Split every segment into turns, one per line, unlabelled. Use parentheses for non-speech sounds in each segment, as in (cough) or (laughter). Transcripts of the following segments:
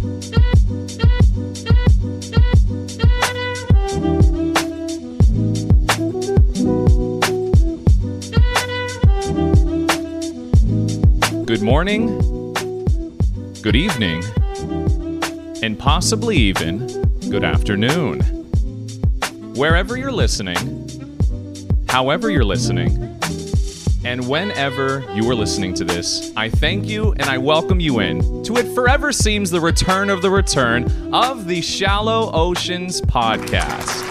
Good morning, good evening, and possibly even good afternoon. Wherever you're listening, however you're listening, and whenever you are listening to this, I thank you and I welcome you in to it forever seems the return of the return of the Shallow Oceans podcast.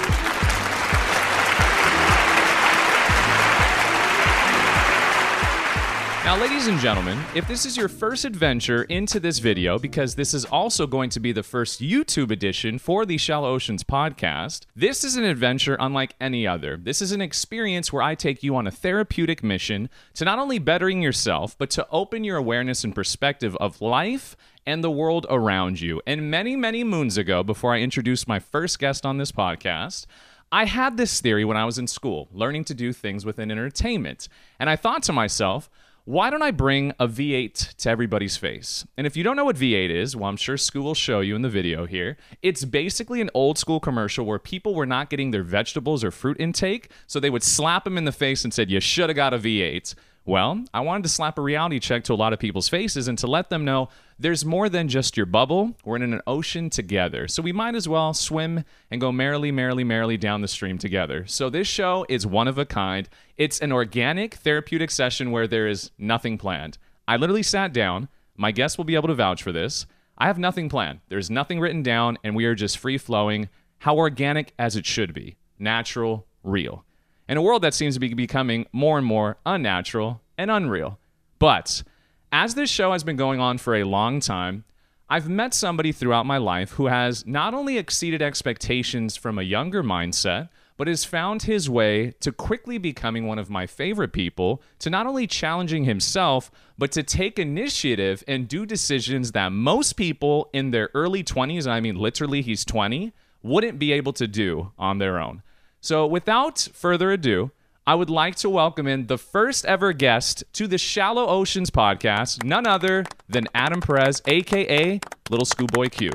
Now, ladies and gentlemen, if this is your first adventure into this video, because this is also going to be the first YouTube edition for the Shallow Oceans podcast, this is an adventure unlike any other. This is an experience where I take you on a therapeutic mission to not only bettering yourself, but to open your awareness and perspective of life and the world around you. And many, many moons ago, before I introduced my first guest on this podcast, I had this theory when I was in school, learning to do things within entertainment. And I thought to myself, why don't I bring a V8 to everybody's face? And if you don't know what V8 is, well, I'm sure Scu will show you in the video here. It's basically an old school commercial where people were not getting their vegetables or fruit intake, so they would slap them in the face and said, You should have got a V8. Well, I wanted to slap a reality check to a lot of people's faces and to let them know there's more than just your bubble. We're in an ocean together. So we might as well swim and go merrily, merrily, merrily down the stream together. So this show is one of a kind. It's an organic therapeutic session where there is nothing planned. I literally sat down. My guests will be able to vouch for this. I have nothing planned. There's nothing written down, and we are just free flowing, how organic as it should be natural, real in a world that seems to be becoming more and more unnatural and unreal. But as this show has been going on for a long time, I've met somebody throughout my life who has not only exceeded expectations from a younger mindset, but has found his way to quickly becoming one of my favorite people, to not only challenging himself, but to take initiative and do decisions that most people in their early 20s, I mean literally he's 20, wouldn't be able to do on their own. So, without further ado, I would like to welcome in the first ever guest to the Shallow Oceans podcast, none other than Adam Perez, aka Little Schoolboy Q.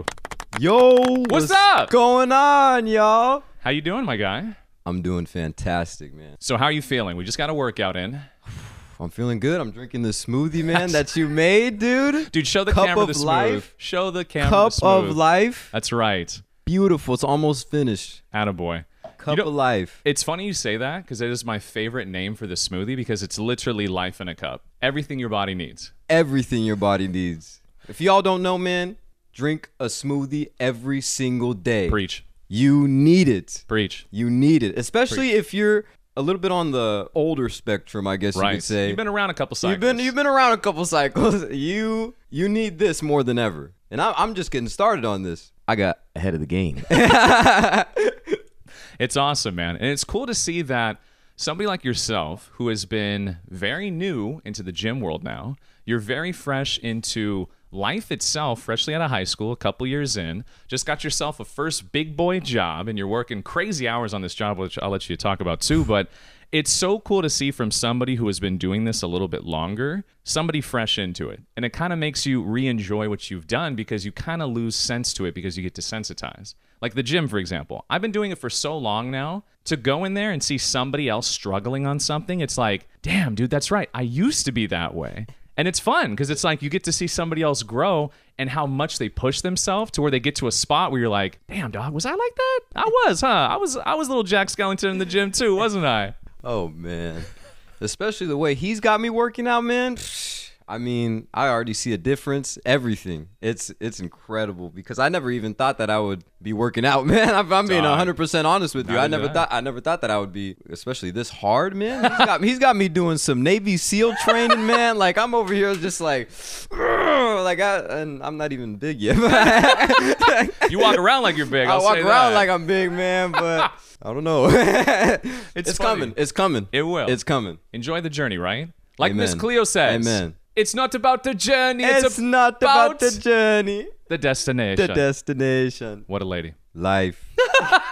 Yo,
What's up?
going on, y'all?
How you doing, my guy?
I'm doing fantastic, man.
So, how are you feeling? We just got a workout in. (sighs)
I'm feeling good. I'm drinking the smoothie, man, that you made, dude. (laughs)
Dude, show the
Cup
camera
of
the smooth.
life.
Show the camera
Cup
the
of life.
That's right.
Beautiful. It's almost finished.
Attaboy.
Cup
know-
of life.
It's funny you say that because it is my favorite name for the smoothie because it's literally life in a cup. Everything your body needs.
Everything your body needs. If y'all don't know, man, drink a smoothie every single day.
Preach.
You need it.
Preach.
You need it, especially if you're a little bit on the older spectrum, I guess you could say.
You've been around a couple cycles.
You've been you've been around a couple cycles. (laughs) You you need this more than ever, and I, I'm just getting started on this. I got ahead of the game. (laughs) (laughs)
It's awesome, man. And it's cool to see that somebody like yourself, who has been very new into the gym world now, you're very fresh into life itself, freshly out of high school, a couple years in, just got yourself a first big boy job, and you're working crazy hours on this job, which I'll let you talk about too. But it's so cool to see from somebody who has been doing this a little bit longer, somebody fresh into it. And it kind of makes you re enjoy what you've done because you kind of lose sense to it because you get desensitized. Like the gym, for example. I've been doing it for so long now. To go in there and see somebody else struggling on something, it's like, damn, dude, that's right. I used to be that way. And it's fun because it's like you get to see somebody else grow and how much they push themselves to where they get to a spot where you're like, damn, dog, was I like that? I was, huh? I was I was little Jack Skellington in the gym too, wasn't I?
oh man, especially the way he's got me working out, man. I mean, I already see a difference. Everything. It's it's incredible because I never even thought that I would be working out, (laughs) man. I'm, I'm being 100 percent honest with you. I never thought I never thought that I would be, especially this hard, man. He's got, he's got me doing some Navy SEAL training, (laughs) man. Like I'm over here just like, like I and I'm not even big yet. (laughs)
You walk around like you're big.
I
I'll
walk
say
around
that.
like I'm big, man, but I don't know. it's
It's
coming. It's coming.
It will.
It's coming.
Enjoy the journey, right? Like Miss Cleo says.
Amen.
It's not about the journey. It's,
It's, not about the journey,
the destination.
the destination.
what a lady.
Life.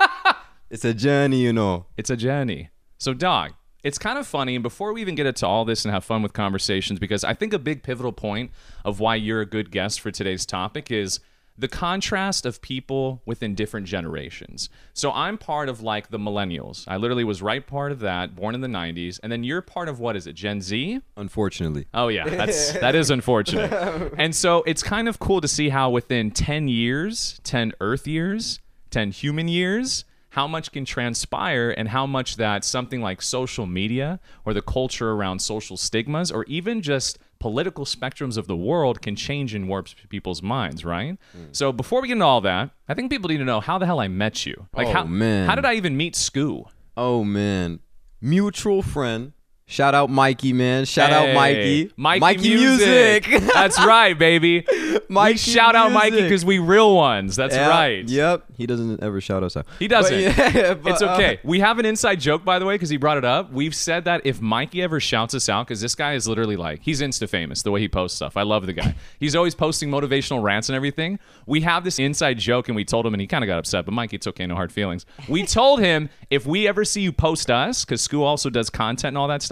(laughs) it's a journey, you know.
It's a journey. So, dog, it's kind of funny. And before we even get into all this and have fun with conversations, because I think a big pivotal point of why you're a good guest for today's topic is the contrast of people within different generations. So I'm part of like the millennials. I literally was right part of that, born in the 90s, and then you're part of what is it, Gen Z?
Unfortunately.
Oh yeah, that's (laughs) that is unfortunate. (laughs) And so it's kind of cool to see how within 10 years, 10 earth years, 10 human years, how much can transpire and how much that something like social media or the culture around social stigmas or even just political spectrums of the world can change and warp people's minds, right? Hmm. So before we get into all that, I think people need to know how the hell I met you. Like
Oh,
how
man.
how did I even meet Scu?
Oh man, mutual friend. Shout out Mikey, man. Shout out
Hey,
Mikey.
Mikey, Music. (laughs) That's right, baby. (laughs)
Mikey
we shout out Mikey because we real ones. That's
Yep,
right.
Yep. He doesn't ever shout us out.
He doesn't.
But yeah, (laughs) but,
it's
uh,
okay. we have an inside joke, by the way, because he brought it up. We've said that if Mikey ever shouts us out, because this guy is literally like, he's Insta famous, the way he posts stuff. I love the guy. he's always posting motivational rants and everything. We have this inside joke, and we told him, and he kind of got upset, but Mikey, it's okay, no hard feelings. We told him if we ever see you post us, because Scu also does content and all that stuff,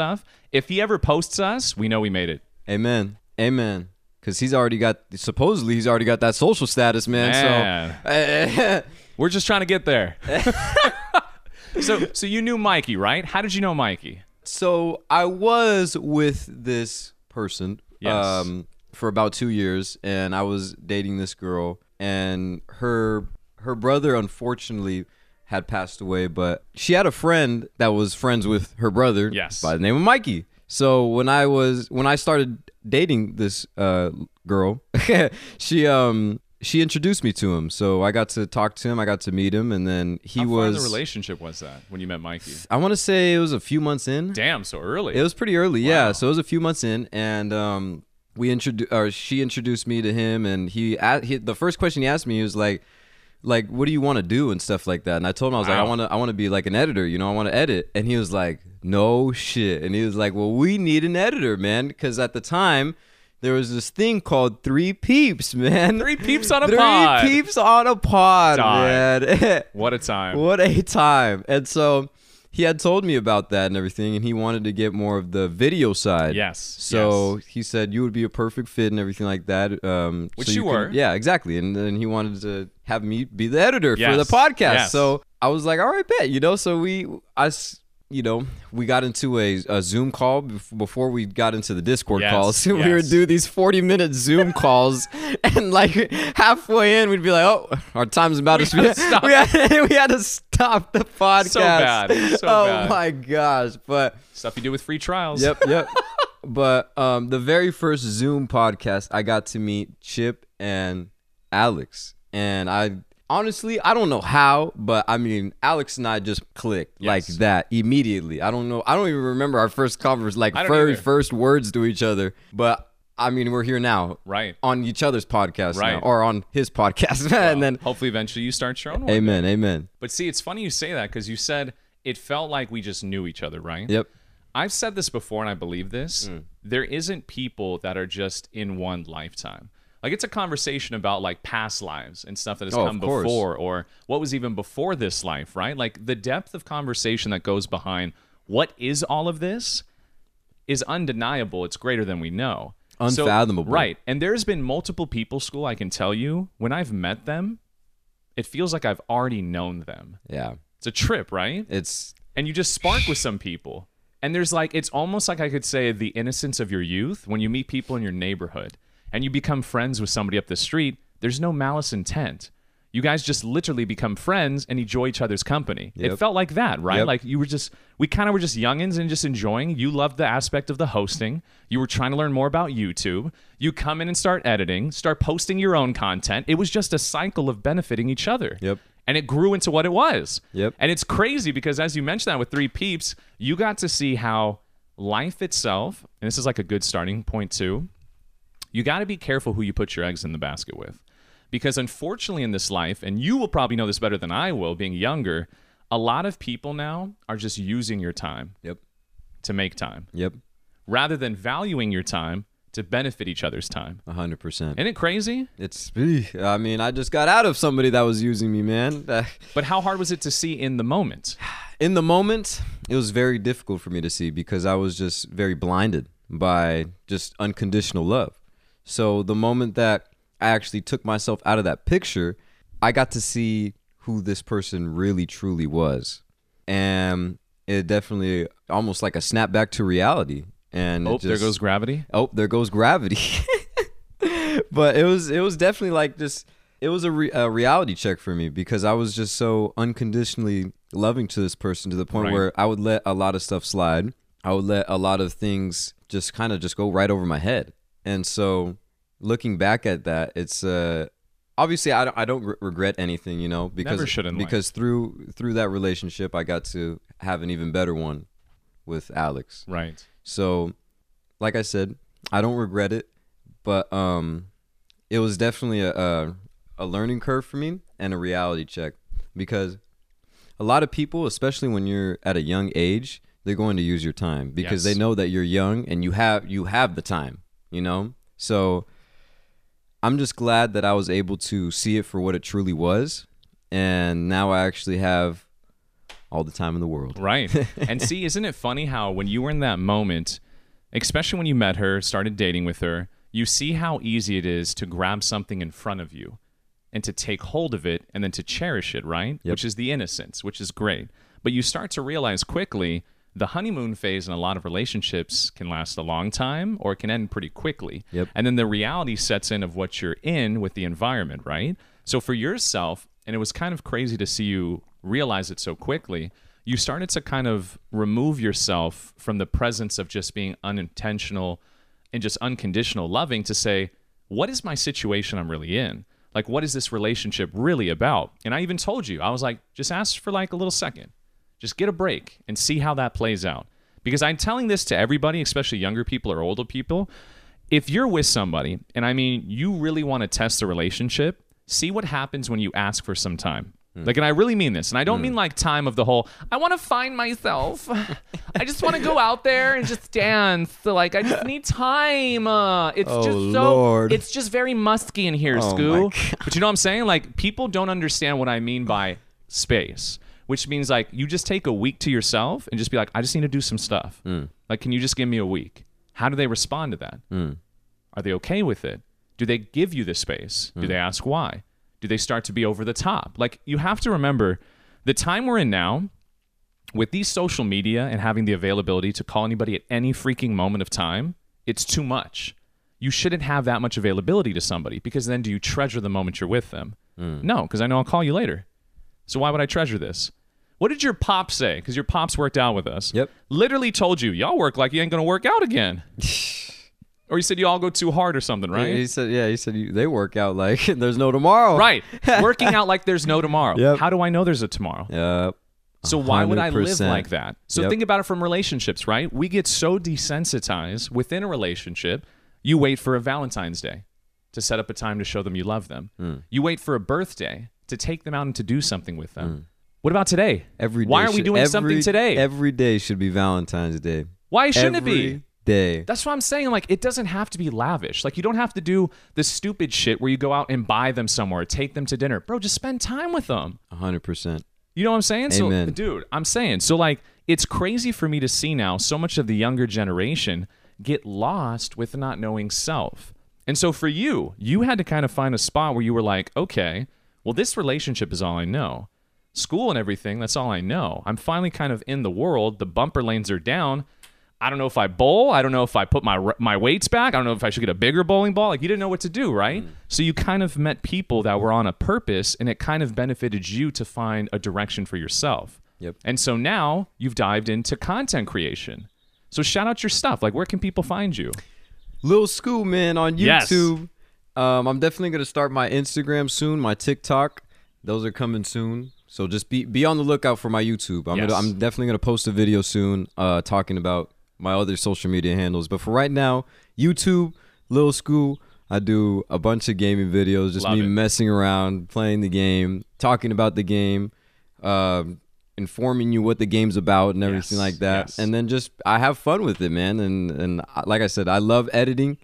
if he ever posts us, we know we made it.
Amen. Amen. Because he's already got, supposedly, he's already got that social status, man.
Man.
So, (laughs)
We're just trying to get there. (laughs) so, so you knew Mikey, right? How did you know Mikey?
so I was with this person
Yes.
um, for about two years, and I was dating this girl, and her her brother unfortunately had passed away, but she had a friend that was friends with her brother,
Yes.
by the name of Mikey. So when I was when I started dating this uh, girl, (laughs) she um she introduced me to him. So I got to talk to him, I got to meet him, and then he
How
was
the relationship was that when you met Mikey?
I want to say it was a few months in.
Damn, so early.
It was pretty early, yeah. So it was a few months in, and um, we introduced, or she introduced me to him, and he, he, the first question he asked me was like, like, what do you want to do and stuff like that. And I told him I was like, I want to, I want to be like an editor, you know, I want to edit. And he was like, no shit. And he was like, well, we need an editor, man, because at the time. There was this thing called Three Peeps, (laughs) man.
Three peeps on a
Three
pod.
Peeps on a pod,
Dog.
man. (laughs)
What a time.
What a time. And so he had told me about that and everything, and he wanted to get more of the video side.
Yes,
So
yes.
he said you would be a perfect fit and everything like that. Um,
Which
so
you
can-
were.
yeah, exactly. And then he wanted to have me be the editor for the podcast.
yes.
So I was like, all right, bet. You know, so we, I, you know, we got into a, a Zoom call before we got into the Discord
Yes,
calls. (laughs) we would do these 40 minute Zoom (laughs) calls, and like halfway in, we'd be like, oh, our time's about to
We gotta (laughs) stop.
We had, we had to stop the podcast.
So bad, so (laughs)
oh
bad.
my gosh. But
Stuff you do with free trials.
Yep, yep. (laughs) but um, the very first Zoom podcast, I got to meet Chip and Alex, and I honestly, I don't know how, but I mean, Alex and I just clicked like that immediately. I don't know. I don't even remember our first converse, like very first words to each other. But I mean, we're here now,
Right.
on each other's podcast, now,
Right.
or on his podcast, (laughs) and then.
Hopefully, eventually, you start your own one.
Amen, amen.
But see, it's funny you say that because you said it felt like we just knew each other, right?
Yep.
I've said this before and I believe this.
Mm.
There isn't people that are just in one lifetime. Like it's a conversation about like past lives and stuff that has
Oh,
come before or what was even before this life, right? Like the depth of conversation that goes behind what is all of this is undeniable. It's greater than we know. So-
Unfathomable.
right. And there's been multiple people, Scu, I can tell you, when I've met them, it feels like I've already known them.
Yeah.
It's a trip, right?
It's
and you just spark with some people. And there's like, it's almost like I could say the innocence of your youth when you meet people in your neighborhood and you become friends with somebody up the street. There's no malice intent. You guys just literally become friends and enjoy each other's company. It felt like that, right?
Yep.
Like you were just, we kind of were just youngins and just enjoying. You loved the aspect of the hosting. You were trying to learn more about YouTube. You come in and start editing, start posting your own content. It was just a cycle of benefiting each other.
Yep.
And it grew into what it was.
Yep.
And it's crazy because as you mentioned that with Three Peeps, you got to see how life itself, and this is like a good starting point too, you got to be careful who you put your eggs in the basket with. Because unfortunately in this life, and you will probably know this better than I will being younger, a lot of people now are just using your time
yep.
to make time
Yep.
rather than valuing your time to benefit each other's time.
A hundred percent.
Isn't it crazy?
It's. I mean, I just got out of somebody that was using me, man. (laughs)
But how hard was it to see in the moment? (sighs)
In the moment, it was very difficult for me to see because I was just very blinded by just unconditional love. So the moment that I actually took myself out of that picture, I got to see who this person really truly was. And it definitely almost like a snapback to reality. And
Oh, there goes gravity.
oh, there goes gravity. (laughs) but it was it was definitely like just it was a, re- a reality check for me because I was just so unconditionally loving to this person to the point
Right.
where I would let a lot of stuff slide. I would let a lot of things just kind of just go right over my head. And so looking back at that, it's uh obviously I don't, I don't re- regret anything, you know, because
Never should in life.
because through through that relationship I got to have an even better one with Alex.
Right.
So, like I said, I don't regret it, but um, it was definitely a, a a learning curve for me and a reality check because a lot of people, especially when you're at a young age, they're going to use your time because
Yes.
they know that you're young and you have you have the time, you know. So, I'm just glad that I was able to see it for what it truly was, and now I actually have all the time in the world.
Right. (laughs) and see, isn't it funny how when you were in that moment, especially when you met her, started dating with her, you see how easy it is to grab something in front of you and to take hold of it and then to cherish it, right?
Yep.
Which is the innocence, which is great. But you start to realize quickly the honeymoon phase in a lot of relationships can last a long time or it can end pretty quickly.
Yep.
And then the reality sets in of what you're in with the environment, right? So for yourself, and it was kind of crazy to see you realize it so quickly, you started to kind of remove yourself from the presence of just being unintentional and just unconditional loving to say, what is my situation I'm really in? Like, what is this relationship really about? And I even told you, I was like, just ask for like a little second. Just get a break and see how that plays out. Because I'm telling this to everybody, especially younger people or older people. If you're with somebody, and I mean, you really want to test the relationship, see what happens when you ask for some time. Like, and I really mean this. And I don't mean like time of the whole, I want to find myself. I just want to go out there and just dance. So, like, I just need time. Uh, it's
Oh,
just so,
Lord.
it's just very musky in here,
Oh, Scu.
But you know what I'm saying? Like, people don't understand what I mean by space, which means like you just take a week to yourself and just be like, I just need to do some stuff. Mm. Like, can you just give me a week? How do they respond to that? Mm. Are they okay with it? Do they give you the space? Do mm. they ask why? Do they start to be over the top? Like, you have to remember the time we're in now with these social media and having the availability to call anybody at any freaking moment of time, it's too much. You shouldn't have that much availability to somebody because then do you treasure the moment you're with them? No, because I know I'll call you later. So why would I treasure this? What did your pop say? Because your pops worked out with us.
Yep.
Literally told you, y'all work like you ain't to work out again. (sighs) or you said you all go too hard or something, right?
He said, "Yeah." He said, you, "They work out like (laughs) there's no tomorrow."
Right. (laughs) Working out like there's no tomorrow.
Yep.
How do I know there's a tomorrow?
Yep.
So why would I live like that? So
Yep.
think about it from relationships, right? We get so desensitized within a relationship. You wait for a Valentine's Day to set up a time to show them you love them.
Hmm.
You wait for a birthday to take them out and to do something with them. What about today?
Every day
Why aren't we
should-
doing something today?
Every day should be Valentine's Day.
Why shouldn't it be?
Day.
That's what I'm saying. Like, it doesn't have to be lavish. Like, you don't have to do the stupid shit where you go out and buy them somewhere, take them to dinner. Bro, just spend time with them.
hundred percent.
You know what I'm saying? So,
Amen.
dude, I'm saying. So, like, it's crazy for me to see now so much of the younger generation get lost with not knowing self. And so, for you, you had to kind of find a spot where you were like, okay, well, this relationship is all I know. School and everything, that's all I know. I'm finally kind of in the world. The bumper lanes are down. I don't know if I bowl. I don't know if I put my my weights back. I don't know if I should get a bigger bowling ball. Like you didn't know what to do, right? So you kind of met people that were on a purpose, and it kind of benefited you to find a direction for yourself.
Yep.
And so now you've dived into content creation. So shout out your stuff. Like where can people find you?
Lil School Man on
Yes.
YouTube. Um, I'm definitely gonna start my Instagram soon, my TikTok. Those are coming soon. So just be be on the lookout for my YouTube. I'm
Yes.
gonna, I'm definitely gonna post a video soon, uh, talking about my other social media handles. But for right now, YouTube, Little School. I do a bunch of gaming videos, just
Love
me
it.
messing around, playing the game, talking about the game, um, informing you what the game's about and everything
Yes,
like that.
yes.
And then just I have fun with it, man. And and like I said, I love editing.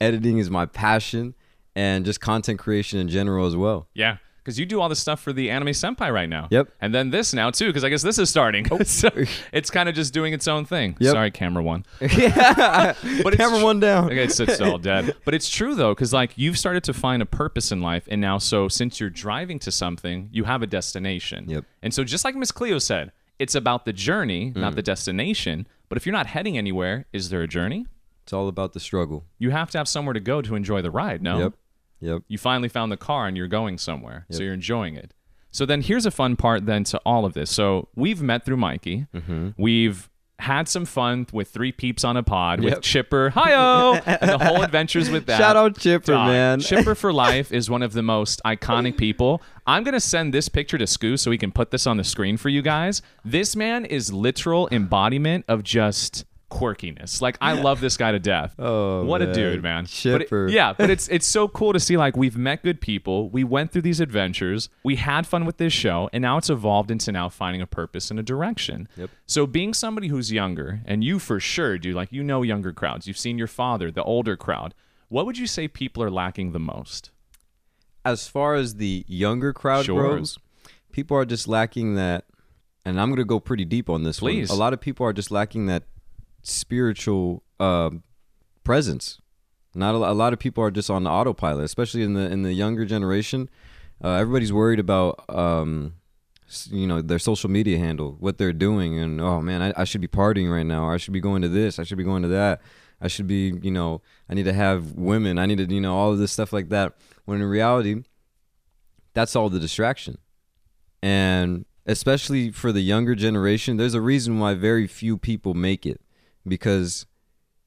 Editing is my passion, and just content creation in general as well.
Yeah. Because you do all this stuff for the Anime Senpai right now.
Yep.
And then this now too, because I guess this is starting. (laughs) so (laughs) it's kind of just doing its own thing.
Yep.
Sorry, camera one.
yeah. (laughs)
But it's
Camera
tr-
one down.
Okay, it sits all dead. But it's true though, because like you've started to find a purpose in life, and now so since you're driving to something, you have a destination.
Yep.
And so just like Miss Cleo said, it's about the journey,
Mm.
not the destination. But if you're not heading anywhere, is there a journey?
It's all about the struggle.
You have to have somewhere to go to enjoy the ride. No.
Yep. Yep.
You finally found the car and you're going somewhere, so you're enjoying it. So then here's a fun part then to all of this. So we've met through Mikey.
Mm-hmm.
We've had some fun with three peeps on a pod with Chipper, hi and the whole adventures with that.
Shout out Chipper,
Dog,
man.
Chipper for (laughs) life is one of the most iconic people. I'm gonna send this picture to Scu so we can put this on the screen for you guys. This man is literal embodiment of just quirkiness. Like I love this guy to death.
Oh,
what a dude, man. But it- yeah, but it's (laughs) it's so cool to see like we've met good people, we went through these adventures, we had fun with this show, and now it's evolved into now finding a purpose and a direction.
Yep.
So being somebody who's younger, and you for sure do, like you know younger crowds, you've seen your father, the older crowd. What would you say people are lacking the most?
as far as the younger crowd
Sure.
goes, people are just lacking that. And I'm gonna go pretty deep on this
Please.
one. A lot of people are just lacking that spiritual um presence. Not a, a lot of people are just on autopilot, especially in the in the younger generation. Uh, everybody's worried about um, you know their social media handle, what they're doing, and oh man, I, I should be partying right now. Or I should be going to this. I should be going to that. I should be, you know, I need to have women. I need to, you know, all of this stuff like that. When in reality, that's all the distraction. And especially for the younger generation, there's a reason why very few people make it. Because,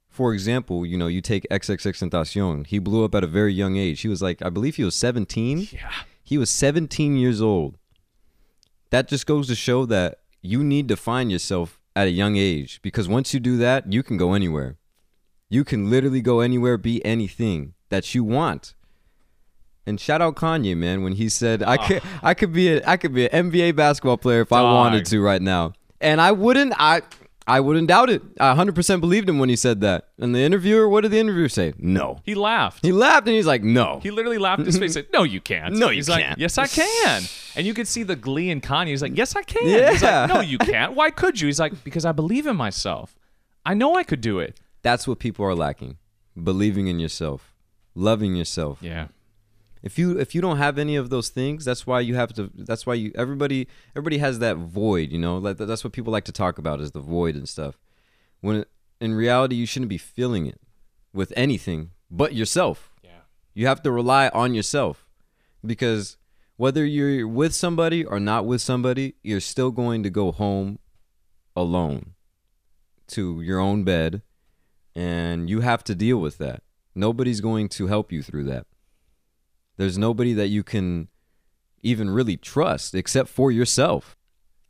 for example, you know, you take XXXTentacion. He blew up at a very young age. He was like, I believe he was 17.
Yeah.
He was 17 years old. That just goes to show that you need to find yourself at a young age because once you do that, you can go anywhere. You can literally go anywhere, be anything that you want. And shout out Kanye, man, when he said I could ah. I could be a I could be an NBA basketball player if I wanted to right now. And I wouldn't I I wouldn't doubt it. I 100% believed him when he said that. And the interviewer, what did the interviewer say? No.
He laughed.
He laughed and he's like, "No."
He literally laughed in his face. Said, "No, you can't."
No, you
He's like,
can't.
"Yes, I (laughs) can." And you could see the glee in Kanye. He's like, "Yes, I can."
Yeah.
He's like, "No, you can't. Why could you?" He's like, "Because I believe in myself. I know I could do it."
That's what people are lacking. Believing in yourself, loving yourself.
Yeah.
If you if you don't have any of those things, that's why you have to that's why you everybody everybody has that void, you know? Like that's what people like to talk about is the void and stuff. When in reality you shouldn't be feeling it with anything but yourself.
Yeah.
You have to rely on yourself because whether you're with somebody or not with somebody, you're still going to go home alone to your own bed and you have to deal with that. Nobody's going to help you through that. There's nobody that you can even really trust except for yourself.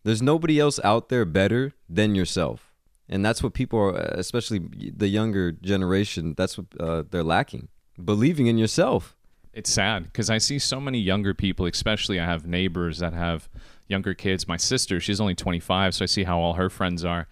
There's nobody else out there better than yourself. And that's what people are, especially the younger generation, that's what uh, they're lacking. Believing in yourself.
It's sad because I see so many younger people, especially I have neighbors that have younger kids. My sister, she's only 25, so I see how all her friends are.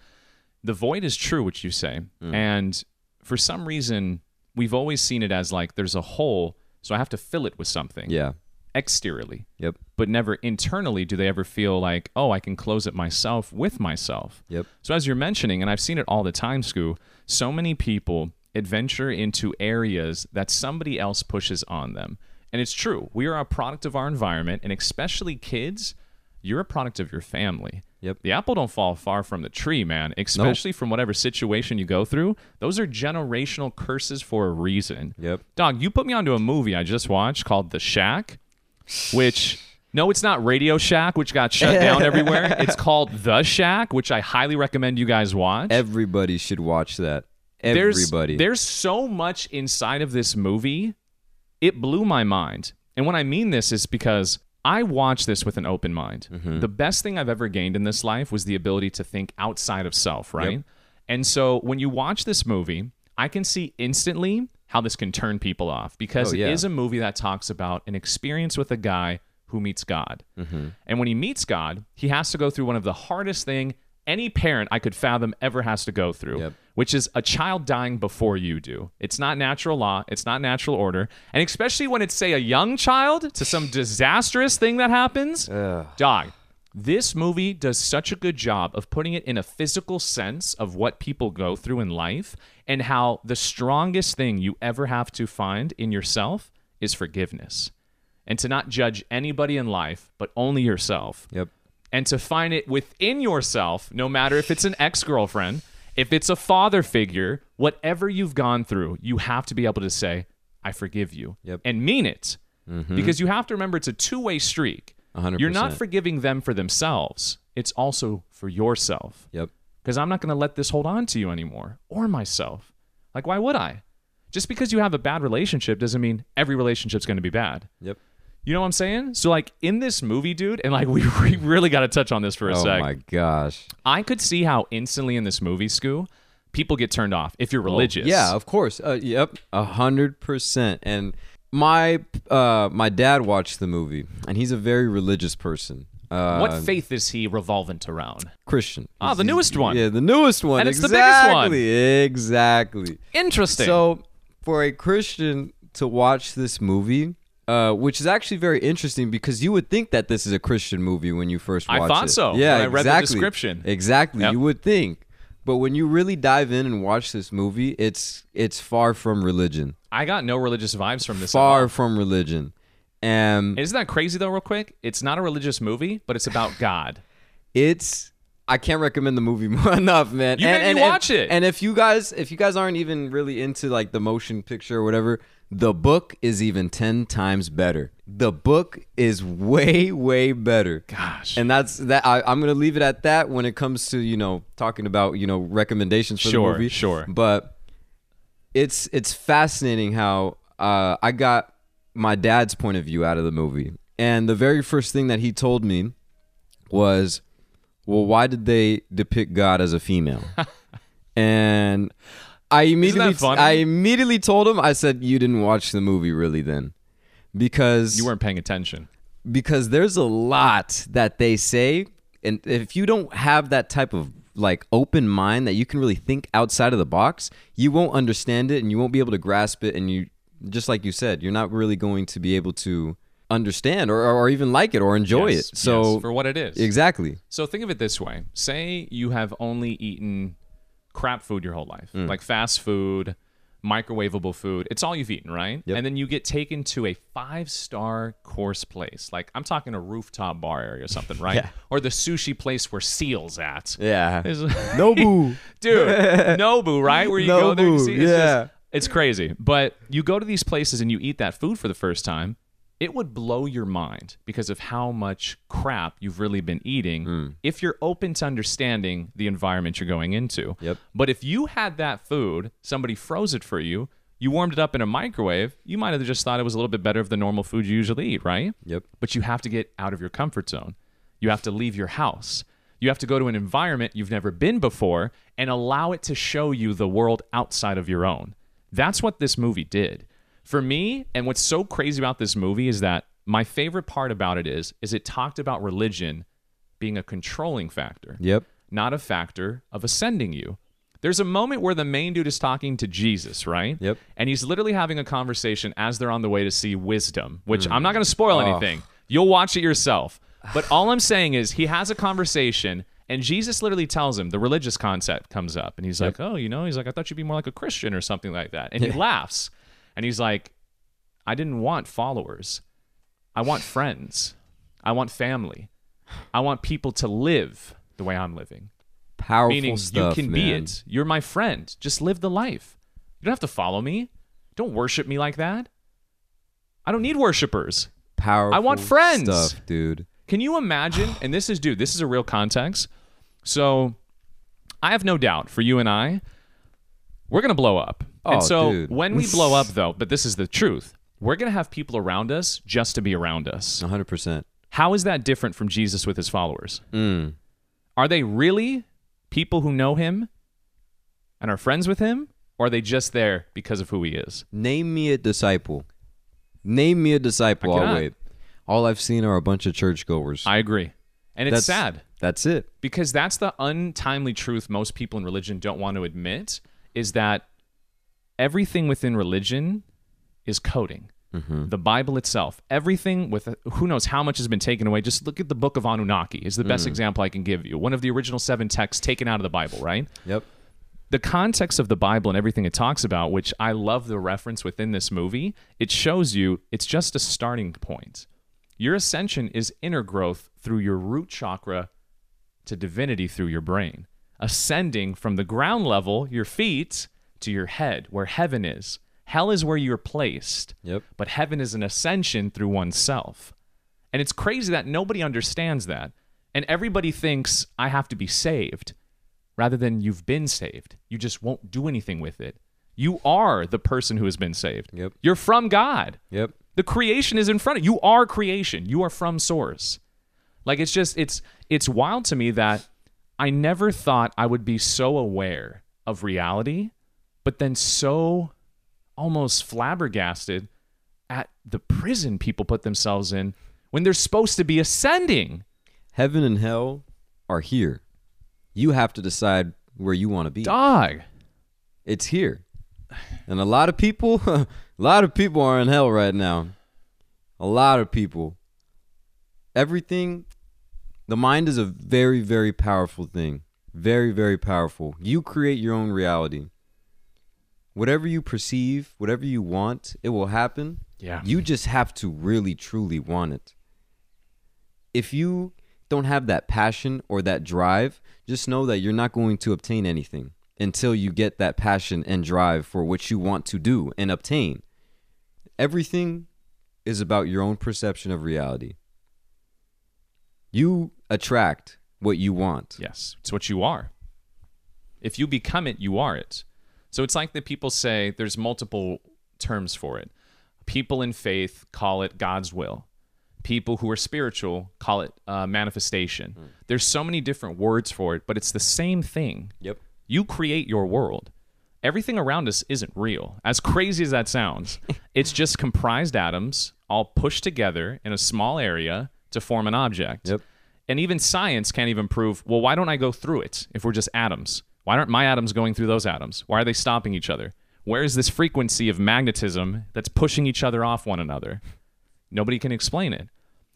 The void is true, which you say. And for some reason, we've always seen it as like there's a hole, so I have to fill it with something
Yeah.
exteriorly.
Yep.
But never internally do they ever feel like, oh, I can close it myself with myself.
Yep.
So as you're mentioning, and I've seen it all the time, Scu, so many people adventure into areas that somebody else pushes on them. And it's true. We are a product of our environment, and especially kids, you're a product of your family.
Yep.
The apple don't fall far from the tree, man. Especially from whatever situation you go through. Those are generational curses for a reason.
Yep.
Dog, you put me onto a movie I just watched called The Shack, which no, it's not Radio Shack, which got shut down (laughs) everywhere. It's called The Shack, which I highly recommend you guys watch.
Everybody should watch that.
There's,
Everybody.
There's so much inside of this movie. It blew my mind. And when I mean this is because I watch this with an open mind.
Mm-hmm.
The best thing I've ever gained in this life was the ability to think outside of self, right?
Yep.
And so when you watch this movie, I can see instantly how this can turn people off because
Oh, yeah.
it is a movie that talks about an experience with a guy who meets God.
Mm-hmm.
And when he meets God, he has to go through one of the hardest thing any parent I could fathom ever has to go through,
Yep.
Which is a child dying before you do. It's not natural law, it's not natural order. And especially when it's, say, a young child to some disastrous thing that happens, dog. This movie does such a good job of putting it in a physical sense of what people go through in life and how the strongest thing you ever have to find in yourself is forgiveness. And to not judge anybody in life, but only yourself
Yep.
and to find it within yourself, no matter if it's an ex girlfriend, if it's a father figure, whatever you've gone through, you have to be able to say, I forgive you
Yep.
and mean it. Mm-hmm. Because you have to remember it's a two way streak.
A hundred
You're not forgiving them for themselves, it's also for yourself.
Yep.
Because I'm not going to let this hold on to you anymore or myself. Like, why would I? Just because you have a bad relationship doesn't mean every relationship's going to be bad.
Yep.
You know what I'm saying? So, like, in this movie, dude, and like, (laughs) we, we really got to touch on this for a
Oh
sec.
Oh my gosh.
I could see how instantly in this movie, Scu, people get turned off if you're religious.
Oh, Yeah, of course. Uh, yep, a hundred percent. And my uh, my dad watched the movie, and he's a very religious person. Uh,
What faith is he revolvent around?
Christian?
Ah, the
He's-
newest one.
Yeah, the newest one.
And it's the biggest one.
exactly, Exactly.
Interesting.
So for a Christian to watch this movie. Uh, which is actually very interesting because you would think that this is a Christian movie when you first watch it.
I thought
it.
so
Yeah,
when I read the
exactly.
description.
Exactly,
Yep.
you would think. But when you really dive in and watch this movie, it's it's far from religion.
I got no religious vibes from this. at all.
Far from religion. And
Isn't that crazy though? Real quick, it's not a religious movie, but it's about God.
it's I can't recommend the movie (laughs) enough, man.
You
and,
made me
and-
watch
and-
it.
And if you guys if you guys aren't even really into like the motion picture or whatever, the book is even 10 times better. The book is way way better.
Gosh.
And that's that I, I'm gonna leave it at that when it comes to, you know, talking about, you know, recommendations for
Sure,
the movie.
sure.
But it's it's fascinating how uh, I got my dad's point of view out of the movie, and the very first thing that he told me was, "Well, why did they depict God as a female?" (laughs) and I immediately? I immediately told him I said, "You didn't watch the movie, really, then." Because
you weren't paying attention.
because there's a lot that they say and if you don't have that type of like open mind that you can really think outside of the box you won't understand it and you won't be able to grasp it and you just like you said you're not really going to be able to understand or, or even like it or enjoy
Yes,
it so
yes, for what it is.
exactly
So think of it this way: say you have only eaten crap food your whole life,
Mm.
like fast food, microwavable food. It's all you've eaten, right?
Yep.
And then you get taken to a five-star course place, like I'm talking a rooftop bar area or something, right? (laughs)
Yeah.
Or the sushi place where seals at.
yeah
There's- (laughs)
nobu (laughs)
dude nobu right where you go there you
Nobu,
see it's
yeah.
just- it's crazy but you go to these places and you eat that food for the first time it would blow your mind because of how much crap you've really been eating
Hmm.
if you're open to understanding the environment you're going into
Yep.
but if you had that food somebody froze it for you you warmed it up in a microwave you might have just thought it was a little bit better than the normal food you usually eat right
yep
but you have to get out of your comfort zone. You have to leave your house. You have to go to an environment you've never been before and allow it to show you the world outside of your own. That's what this movie did. For me, and what's so crazy about this movie is that my favorite part about it is is it talked about religion being a controlling factor
yep
not a factor of ascending you. There's a moment where the main dude is talking to Jesus, right?
Yep.
And he's literally having a conversation as they're on the way to see wisdom, which mm. I'm not going to spoil oh. anything. You'll watch it yourself. But all I'm saying is he has a conversation and Jesus literally tells him the religious concept comes up and he's like, "Oh, you know, he's like I thought you'd be more like a Christian or something like that." And he laughs. And he's like, "I didn't want followers. I want friends. I want family. I want people to live the way I'm living."
powerful
Meaning
stuff
you can be it. You're my friend. Just live the life. You don't have to follow me. Don't worship me like that. I don't need worshipers.
powerful
I want friends.
stuff dude
Can you imagine? And this is, dude, this is a real context. So I have no doubt for you and I, we're going to blow up. And
Oh,
so
dude.
when we blow up, though, but this is the truth, we're going to have people around us just to be around us.
100%
How is that different from Jesus with his followers?
mm.
Are they really people who know him and are friends with him? Or are they just there because of who he is?
Name me a disciple. Name me a disciple. I'll wait. All I've seen are a bunch of churchgoers.
I agree. And it's
That's-
sad.
That's it.
because that's the untimely truth most people in religion don't want to admit is that everything within religion is coding. Mm-hmm. The Bible itself, everything with who knows how much has been taken away. Just look at the book of Anunnaki is the best mm. example I can give you. One of the original seven texts taken out of the Bible, right?
Yep.
the context of the Bible and everything it talks about, which I love the reference within this movie, it shows you it's just a starting point. Your ascension is inner growth through your root chakra to divinity through your brain, ascending from the ground level, your feet, to your head, where heaven is. Hell is where you're placed,
Yep.
but heaven is an ascension through oneself. And it's crazy that nobody understands that. And everybody thinks I have to be saved rather than you've been saved. You just won't do anything with it. You are the person who has been saved.
Yep.
You're from God.
Yep.
The creation is in front of you. You are creation. You are from source. Like it's just it's it's wild to me that I never thought I would be so aware of reality, but then so almost flabbergasted at the prison people put themselves in when they're supposed to be ascending.
Heaven and hell are here. You have to decide where you want to be.
Dog.
It's here. And a lot of people, (laughs) a lot of people are in hell right now. A lot of people. Everything, the mind is a very, very powerful thing. Very, very powerful. You create your own reality. Whatever you perceive, whatever you want, it will happen.
Yeah.
You just have to really, truly want it. If you don't have that passion or that drive, just know that you're not going to obtain anything until you get that passion and drive for what you want to do and obtain. Everything is about your own perception of reality. You attract what you want.
Yes, it's what you are. If you become it, you are it. So it's like that people say there's multiple terms for it. People in faith call it God's will. People who are spiritual call it uh, manifestation. There's so many different words for it, but it's the same thing.
Yep.
You create your world. Everything around us isn't real. As crazy as that sounds, (laughs) it's just comprised atoms all pushed together in a small area to form an object.
Yep.
And even science can't even prove, well, why don't I go through it if we're just atoms? Why aren't my atoms going through those atoms? Why are they stopping each other? Where is this frequency of magnetism that's pushing each other off one another? Nobody can explain it.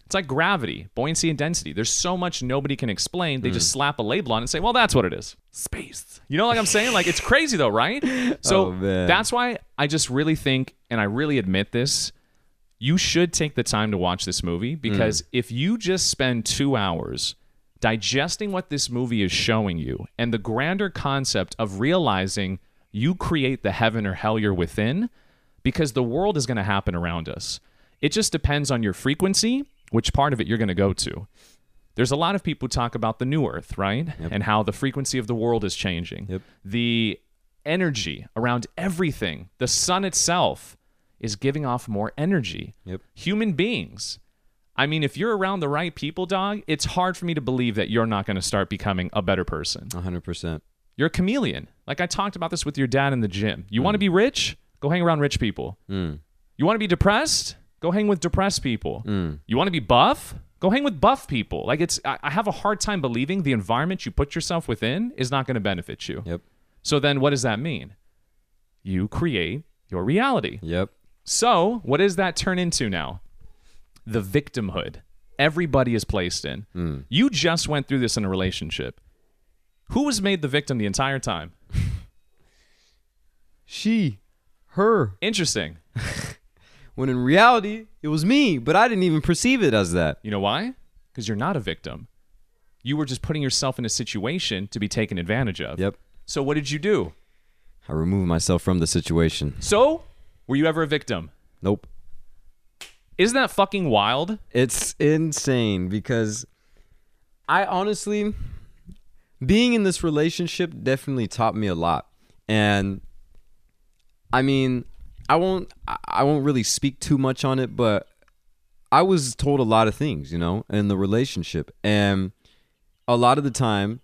It's like gravity, buoyancy, and density. There's so much nobody can explain. They just hmm. slap a label on it and say, well, that's what it is. Space. You know, like I'm saying? Like, it's crazy though, right? (laughs) So
Oh,
that's why I just really think, and I really admit this, you should take the time to watch this movie because hmm. if you just spend two hours digesting what this movie is showing you and the grander concept of realizing you create the heaven or hell you're within, because the world is going to happen around us. It just depends on your frequency, which part of it you're going to go to. There's a lot of people who talk about the new earth, right? And how the frequency of the world is changing.
Yep.
The energy around everything, the sun itself, is giving off more energy.
Yep.
Human beings. I mean, if you're around the right people, dog, it's hard for me to believe that you're not going to start becoming a better person.
100%.
You're a chameleon. Like I talked about this with your dad in the gym. You want to be rich? Go hang around rich people.
Mm.
You want to be depressed? Go hang with depressed people.
Mm.
You want to be buff? Go hang with buff people. Like it's I, I have a hard time believing the environment you put yourself within is not going to benefit you.
Yep.
So then what does that mean? You create your reality.
Yep.
So, what does that turn into now? The victimhood. Everybody is placed in.
Mm.
You just went through this in a relationship. Who was made the victim the entire time? (laughs)
She, her.
Interesting. (laughs)
When in reality, it was me, but I didn't even perceive it as that.
You know why? Because you're not a victim. You were just putting yourself in a situation to be taken advantage of.
Yep.
So, what did you do?
I removed myself from the situation.
So, were you ever a victim?
Nope.
Isn't that fucking wild?
It's insane because I honestly, being in this relationship definitely taught me a lot. And I mean, I won't, I- won't really speak too much on it, but I was told a lot of things, you know, in the relationship. And a lot of the time,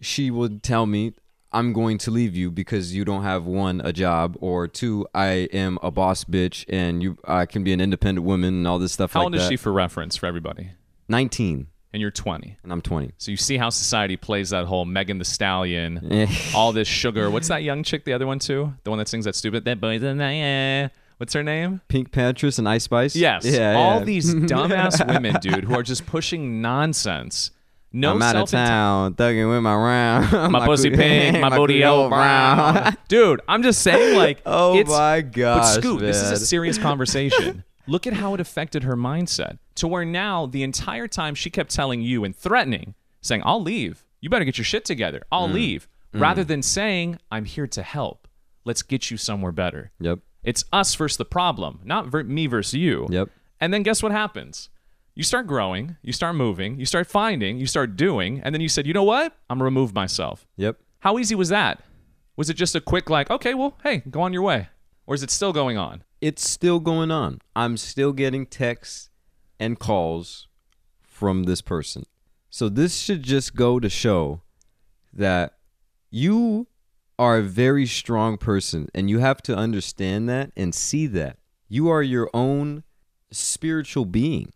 she would tell me, I'm going to leave you because you don't have one a job or two I am a boss bitch and you I can be an independent woman and all this stuff
How
like
old
that.
is she for reference for everybody?
19.
and you're 20.
and I'm 20.
So you see how society plays that whole Megan Thee Stallion,
Eh.
all this sugar. What's that young chick, the other one too? The one that sings that stupid, that boy's in the. What's her name?
PinkPantheress and Ice Spice.
Yes.
Yeah.
all
yeah.
these dumbass (laughs) women, dude, who are just pushing nonsense. No
I'm out of town, thugging with my round. (laughs)
My pussy
coo-
pink, (laughs) my booty all (laughs) brown. Dude, I'm just saying, like,
Oh my
But
gosh,
Scoot, this is a serious conversation. Look at how it affected her mindset to where now the entire time she kept telling you and threatening, saying, I'll leave. You better get your shit together.
Mm.
I'll leave. Rather than saying, I'm here to help. Let's get you somewhere better.
Yep.
It's us versus the problem, not ver- me versus you.
Yep.
And then guess what happens? You start growing, you start moving, you start finding, you start doing, and then you said, you know what? I'm to remove myself.
Yep.
How easy was that? Was it just a quick, like, okay, well, hey, go on your way? Or is it still going on?
It's still going on. I'm still getting texts and calls from this person. So this should just go to show that you are a very strong person and you have to understand that and see that. You are your own spiritual being.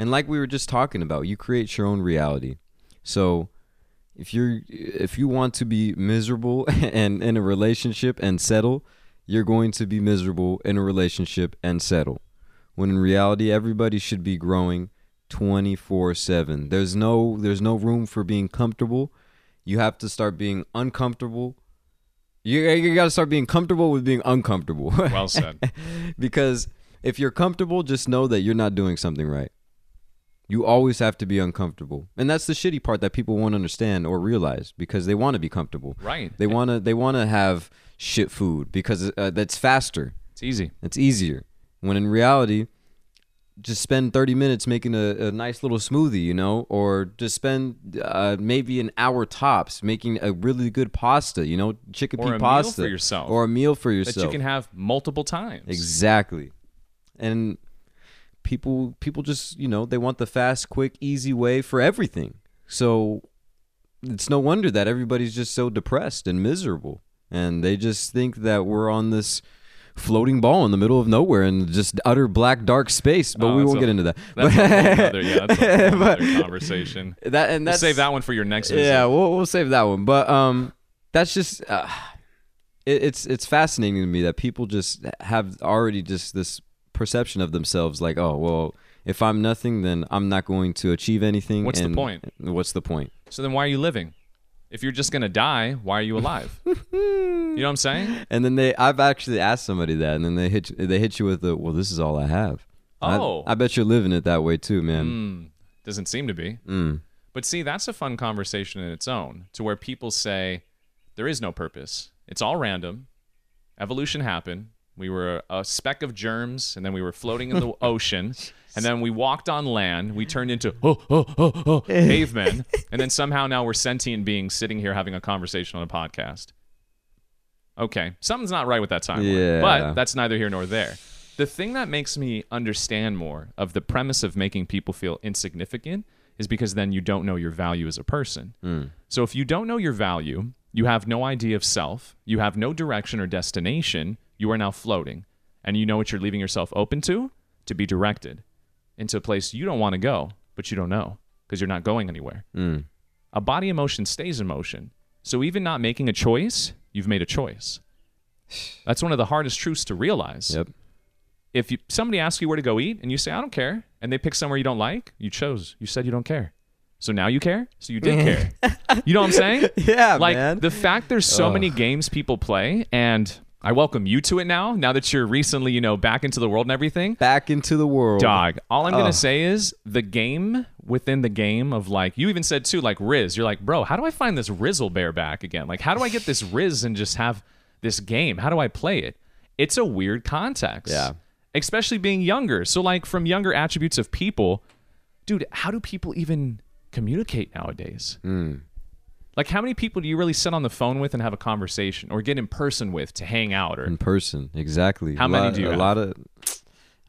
And like we were just talking about, you create your own reality. So if you're if you want to be miserable (laughs) and in a relationship and settle, you're going to be miserable in a relationship and settle. When in reality everybody should be growing 24/7. There's no there's no room for being comfortable. You have to start being uncomfortable. You, you got to start being comfortable with being uncomfortable.
Well said. (laughs)
because if you're comfortable, just know that you're not doing something right. You always have to be uncomfortable. And that's the shitty part that people won't understand or realize because they want to be comfortable.
right.
They want to they want to have shit food because uh, that's faster.
It's easy.
It's easier. When in reality, just spend 30 minutes making a, a nice little smoothie, you know, or just spend uh, maybe an hour tops making a really good pasta, you know, chicken
Or a meal
pasta
for yourself.
or a meal for yourself That
you can have multiple times.
Exactly. And people people just, you know, they want the fast, quick, easy way for everything. So it's no wonder that everybody's just so depressed and miserable. And they just think that we're on this floating ball in the middle of nowhere in just utter black dark space, but
Oh,
we won't
a-
get into that.
That's a whole yeah, that's a (laughs)
But-
conversation.
that and
We'll
that's
save that one for your next visit.
yeah, we'll we'll save that one. But um, that's just uh, it, it's it's fascinating to me that people just have already just this perception of themselves like, oh well, if I'm nothing, then I'm not going to achieve anything.
What's the point?
What's the point?
So then why are you living? If you're just going to die, why are you alive? (laughs) you know what I'm saying?
And then they, I've actually asked somebody that, and then they hit you- they hit you with the, well, this is all I have. I-
Oh.
I, bet you're living it that way too, man.
Mm, doesn't seem to be.
Mm.
But see, that's a fun conversation in its own, to where people say there is no purpose. It's all random. Evolution happened. We were a speck of germs, and then we were floating in the (laughs) ocean, and then we walked on land. We turned into oh, oh, oh, oh, cavemen, (laughs) and then somehow now we're sentient beings sitting here having a conversation on a podcast. Okay, something's not right with that timeline,
Yeah.
but that's neither here nor there. The thing that makes me understand more of the premise of making people feel insignificant is because then you don't know your value as a person. Hmm. So if you don't know your value, you have no idea of self, you have no direction or destination, you are now floating. And you know what you're leaving yourself open to? To be directed into a place you don't want to go, but you don't know because you're not going anywhere.
Mm.
A body emotion stays in motion. So even not making a choice, you've made a choice. That's one of the hardest truths to realize.
Yep.
If you, somebody asks you where to go eat and you say, I don't care, and they pick somewhere you don't like, you chose. You said you don't care. So now you care? So you did care. You know what I'm saying? (laughs)
Yeah,
like
man.
the fact there's so many games people play and I welcome you to it now, now that you're recently, you know, back into the world and everything.
Back into the world.
Dog. All I'm gonna
Oh.
say is the game within the game of like you even said too, like Riz. You're like, bro, how do I find this Rizzle bear back again? Like, how do I get this Riz and just have this game? How do I play it? It's a weird context.
Yeah.
Especially being younger. So like from younger attributes of people, dude, how do people even communicate nowadays? Hmm. Like how many people do you really sit on the phone with and have a conversation or get in person with to hang out or
in person. Exactly.
How
a
many
lot,
do you
A
have?
lot of.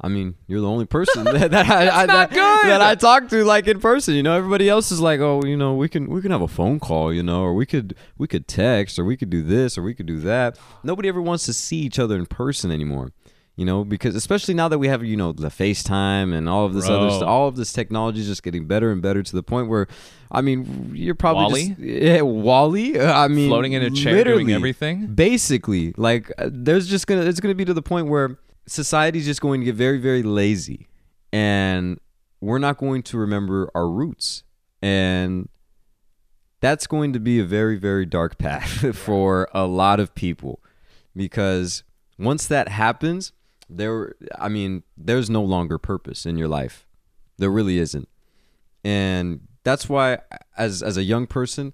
I mean, you're the only person (laughs) that, that I, I that,
good.
that I talk to like in person. You know, everybody else is like, oh, you know, we can we can have a phone call, you know, or we could we could text, or we could do this, or we could do that. Nobody ever wants to see each other in person anymore. You know, because especially now that we have you know the FaceTime and all of this other stuff, all of this technology is just getting better and better to the point where, I mean, you're probably
Wall-E?
just yeah, Wall-E. I mean,
Floating in a chair doing everything?
Basically, like uh, there's just gonna it's gonna be to the point where society's just going to get very very lazy, and we're not going to remember our roots, and that's going to be a very very dark path (laughs) for a lot of people because once that happens there i mean there's no longer purpose in your life. There really isn't. And that's why as as a young person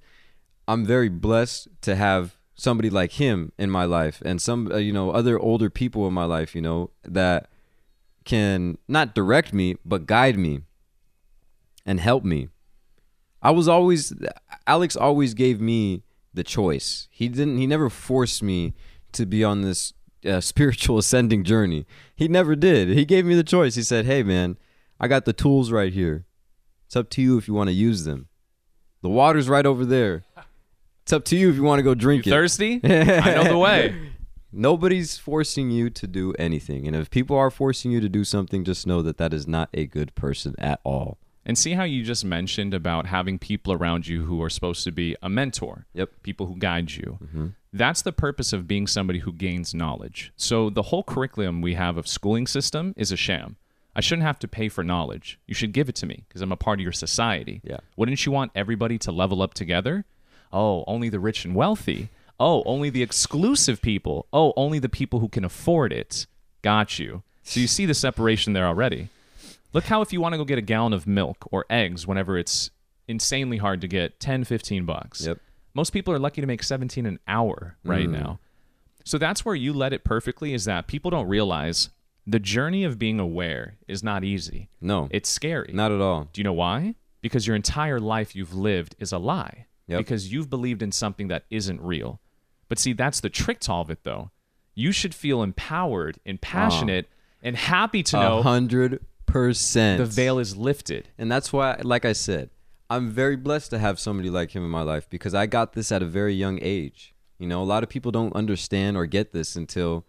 i'm very blessed to have somebody like him in my life and some uh, you know other older people in my life you know that can not direct me but guide me and help me. I was always Alex always gave me the choice. He didn't he never forced me to be on this uh, spiritual (laughs) ascending journey. He never did. He gave me the choice. He said, "Hey man, I got the tools right here. It's up to you if you want to use them. The water's right over there. It's up to you if you want to go drink
You
it."
thirsty? (laughs) I know the way.
Nobody's forcing you to do anything. And if people are forcing you to do something, just know that that is not a good person at all.
And see how you just mentioned about having people around you who are supposed to be a mentor.
Yep.
People who guide you. That's the purpose of being somebody who gains knowledge. So the whole curriculum we have of schooling system is a sham. I shouldn't have to pay for knowledge. You should give it to me because I'm a part of your society.
Yeah.
Wouldn't you want everybody to level up together? Oh, only the rich and wealthy. Oh, only the exclusive people. Oh, only the people who can afford it. Got you. So you see the separation there already. Look how if you want to go get a gallon of milk or eggs whenever it's insanely hard to get 10, 15 bucks.
Yep.
Most people are lucky to make 17 an hour right mm. now. So that's where you let it perfectly is that people don't realize the journey of being aware is not easy.
No.
It's scary.
not at all.
Do you know why? Because your entire life you've lived is a lie.
Yep.
Because you've believed in something that isn't real. But see, that's the trick to all of it, though. You should feel empowered and passionate ah. and happy to know
hundred percent.
the veil is lifted.
and that's why, like I said, I'm very blessed to have somebody like him in my life because I got this at a very young age. You know, a lot of people don't understand or get this until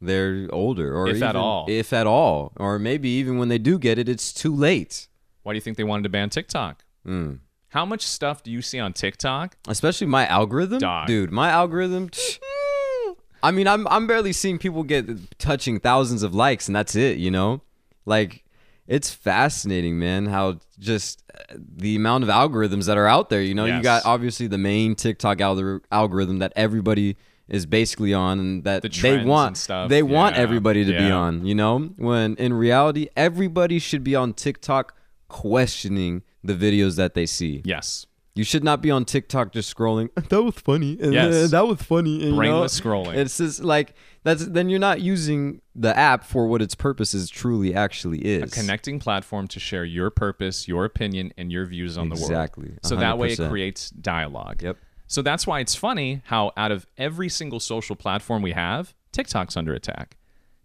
they're older, or
If at all.
if at all, or maybe even when they do get it, it's too late.
Why do you think they wanted to ban TikTok?
Mm.
How much stuff do you see on TikTok?
Especially my algorithm,
Dog.
dude. My algorithm. (laughs) I mean, I'm I'm barely seeing people get touching thousands of likes, and that's it. You know, like it's fascinating, man. How just uh, the amount of algorithms that are out there. You know, you got obviously the main TikTok algor- algorithm that everybody is basically on, and that
The
they want they want everybody to be on. You know, when in reality, everybody should be on TikTok questioning the videos that they see.
Yes.
You should not be on TikTok just scrolling. (laughs) That was funny. And
Yes. (laughs)
that was funny. and, you know,
scrolling.
It's just like that's then you're not using the app for what its purposes truly actually is.
A connecting platform to share your purpose, your opinion, and your views on the world.
Exactly.
So that way it creates dialogue.
Yep.
So that's why it's funny how out of every single social platform we have, TikTok's under attack.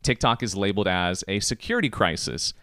TikTok is labeled as a security crisis.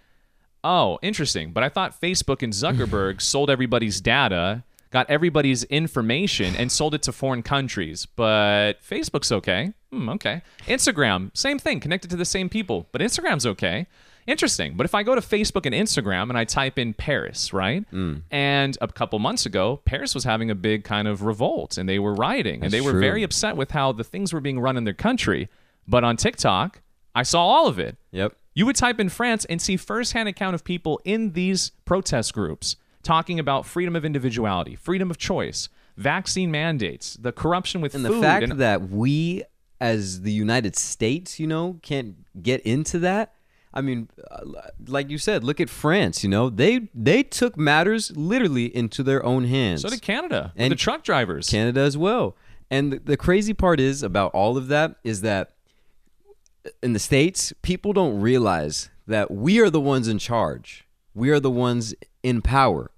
Oh, interesting. But I thought Facebook and Zuckerberg (laughs) sold everybody's data, got everybody's information, and sold it to foreign countries. But Facebook's okay. Hmm, okay. Instagram, same thing, connected to the same people. But Instagram's okay. Interesting. But if I go to Facebook and Instagram and I type in Paris, right? And a couple months ago, Paris was having a big kind of revolt and they were rioting and they were
true.
very upset with how the things were being run in their country. But on TikTok, I saw all of it.
Yep.
You would type in France and see firsthand account of people in these protest groups talking about freedom of individuality, freedom of choice, vaccine mandates, the corruption with
And
food.
the fact
and
that we, as the United States, you know, can't get into that. I mean, uh, like you said, look at France. You know, they they took matters literally into their own hands.
so did Canada
And
the truck drivers.
Canada as well. And the, the crazy part is about all of that is that in the states, people don't realize that we are the ones in charge. We are the ones in power.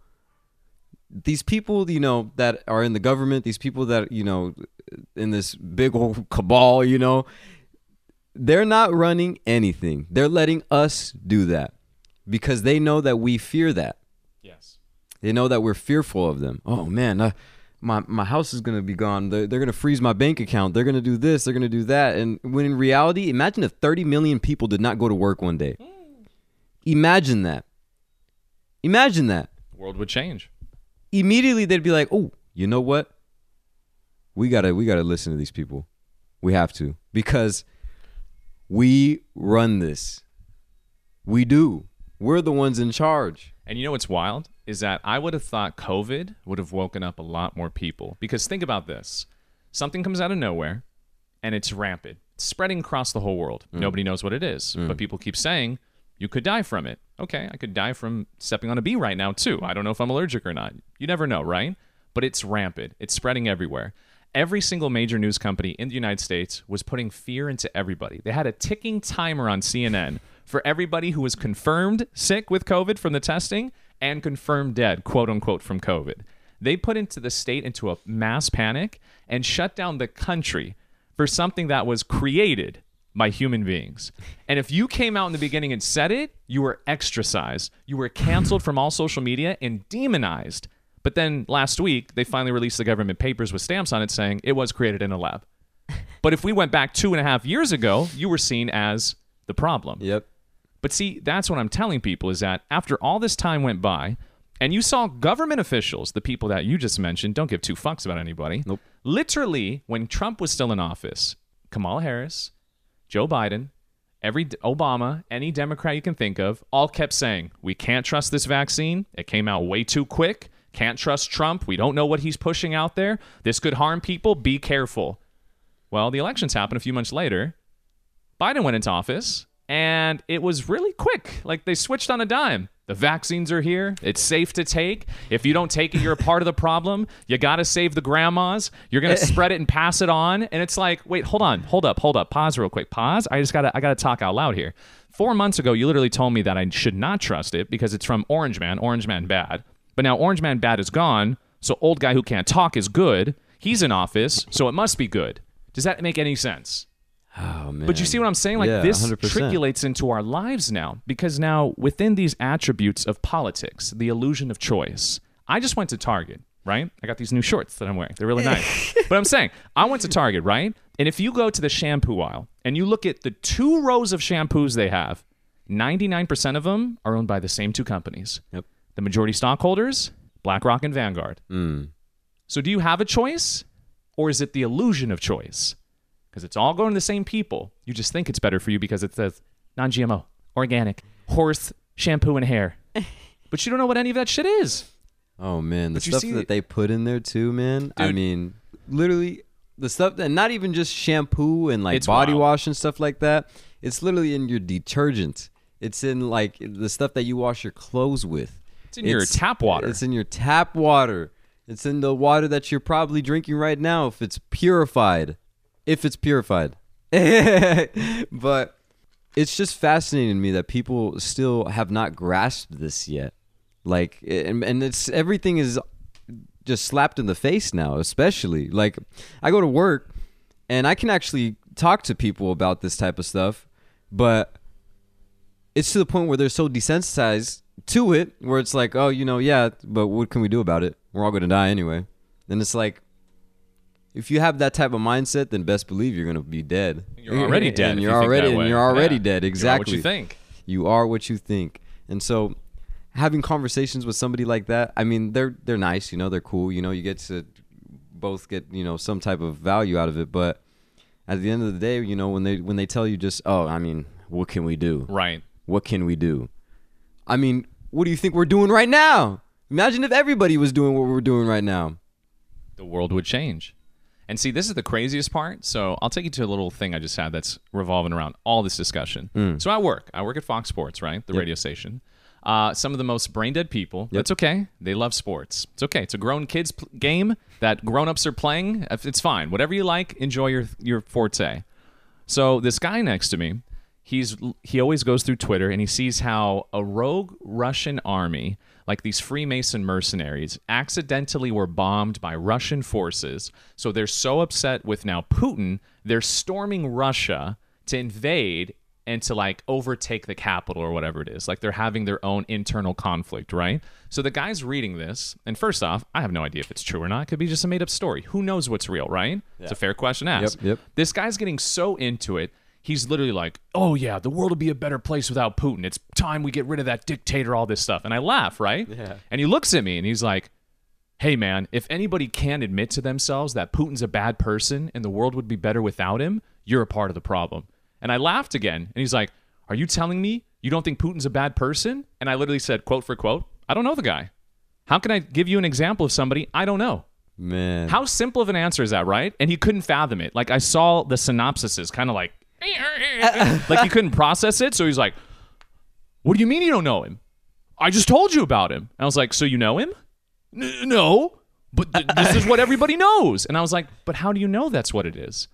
These people, you know, that are in the government, these people that, you know, in this big old cabal, you know, they're not running anything. They're letting us do that because they know that we fear that.
yes.
They know that we're fearful of them. Oh man, uh, my my house is gonna be gone. They're, they're gonna freeze my bank account. They're gonna do this. They're gonna do that. And when in reality, imagine if 30 million people did not go to work one day. Imagine that. Imagine that.
The world would change.
Immediately they'd be like, "Oh, you know what? We gotta we gotta listen to these people. We have to because we run this. We do. We're the ones in charge."
And you know what's wild is that I would have thought COVID would have woken up a lot more people because think about this: something comes out of nowhere, and it's rampant, it's spreading across the whole world. Mm. Nobody knows what it is, mm. but people keep saying you could die from it. Okay, I could die from stepping on a bee right now too. I don't know if I'm allergic or not. You never know, right? But it's rampant. It's spreading everywhere. Every single major news company in the United States was putting fear into everybody. They had a ticking timer on CNN for everybody who was confirmed sick with COVID from the testing and confirmed dead, quote unquote, from COVID. They put into the state into a mass panic and shut down the country for something that was created by human beings. And if you came out in the beginning and said it, you were extracized. You were canceled from all social media and demonized. But then last week, they finally released the government papers with stamps on it saying it was created in a lab. (laughs) But if we went back two and a half years ago, you were seen as the problem.
Yep.
But see, that's what I'm telling people is that after all this time went by, and you saw government officials, the people that you just mentioned, don't give two fucks about anybody.
Nope.
Literally, when Trump was still in office, Kamala Harris, Joe Biden, every Obama, any Democrat you can think of, all kept saying, "We can't trust this vaccine. It came out way too quick. Can't trust Trump. We don't know what he's pushing out there. This could harm people. Be careful." Well, the elections happened a few months later. Biden went into office and it was really quick. Like they switched on a dime. The vaccines are here. It's safe to take. If you don't take it, you're a part of the problem. You got to save the grandmas. You're going (laughs) to spread it and pass it on. And it's like, wait, hold on. Hold up. Hold up. Pause real quick. Pause. I just got to I got to talk out loud here. 4 months ago, you literally told me that I should not trust it because it's from Orange Man. Orange Man bad. But now Orange Man bad is gone. So old guy who can't talk is good. He's in office, so it must be good. Does that make any sense?
Oh man.
But you see what I'm saying? Like
Yeah,
this
100%.
triculates into our lives now because now within these attributes of politics, the illusion of choice. I just went to Target, right? I got these new shorts that I'm wearing. They're really nice. (laughs) but I'm saying, I went to Target, right? And if you go to the shampoo aisle and you look at the two rows of shampoos they have, 99% of them are owned by the same two companies.
Yep.
The majority stockholders, BlackRock and Vanguard.
Mm.
So do you have a choice or is it the illusion of choice? Because it's all going to the same people. You just think it's better for you because it says non GMO, organic, horse shampoo and hair. (laughs) but you don't know what any of that shit is.
Oh man, the stuff
see-
that they put in there too, man. I mean, literally the stuff that not even just shampoo and like body
wild.
wash and stuff like that. It's literally in your detergent. It's in like the stuff that you wash your clothes with.
It's in your tap water.
It's in your tap water. It's in the water that you're probably drinking right now if it's purified. If it's purified. (laughs) but it's just fascinating to me that people still have not grasped this yet. Like and, and it's everything is just slapped in the face now, especially. Like I go to work and I can actually talk to people about this type of stuff, but it's to the point where they're so desensitized to it where it's like, oh, you know, yeah, but what can we do about it? We're all going to die anyway. Then it's like if you have that type of mindset, then best believe you're going to be dead.
You're already dead.
and you're
you
already and you're already
Yeah.
dead.
You are
Exactly.
what you think.
You are what you think. And so having conversations with somebody like that, I mean, they're they're nice, you know, they're cool, you know, you get to both get, you know, some type of value out of it, but at the end of the day, you know, when they when they tell you just, "Oh, I mean, what can we do?
Right.
What can we do?" I mean, what do you think we're doing right now? Imagine if everybody was doing what we're doing right now.
the world would change. And see, this is the craziest part. So I'll take you to a little thing I just had that's revolving around all this discussion. So I work. I work at Fox Sports, right? The radio station. Uh, some of the most brain dead people. That's okay. They love sports. It's okay. It's a grown kids game that grown ups are playing. It's fine. Whatever you like, enjoy your your forte. So this guy next to me, he's he always goes through Twitter and he sees how a rogue Russian army, like these Freemason mercenaries, accidentally were bombed by Russian forces. So they're so upset with now Putin, they're storming Russia to invade and to like overtake the capital or whatever it is. Like they're having their own internal conflict, right? So the guy's reading this, and first off, I have no idea if it's true or not. It could be just a made up story. Who knows what's real, right? It's a fair question to ask.
Yep, yep.
This guy's getting so into it. He's literally like, "Oh yeah, the world will be a better place without Putin. It's time we get rid of that dictator, all this stuff." And I laugh, right?
Yeah.
And he looks at me and he's like, "Hey man, if anybody can admit to themselves that Putin's a bad person and the world would be better without him, you're a part of the problem." And I laughed again, and he's like, "Are you telling me you don't think Putin's a bad person?" And I literally said, quote for quote, "I don't know the guy. How can I give you an example of somebody I don't know?"
Man.
How simple of an answer is that, right? And he couldn't fathom it. Like I saw the synopsises kind of like (laughs) like he couldn't process it, so he's like, "What do you mean you don't know him? I just told you about him." And I was like, "So you know him?" "N- no, but th- this is what everybody knows. And I was like, "But how do you know that's what it is?"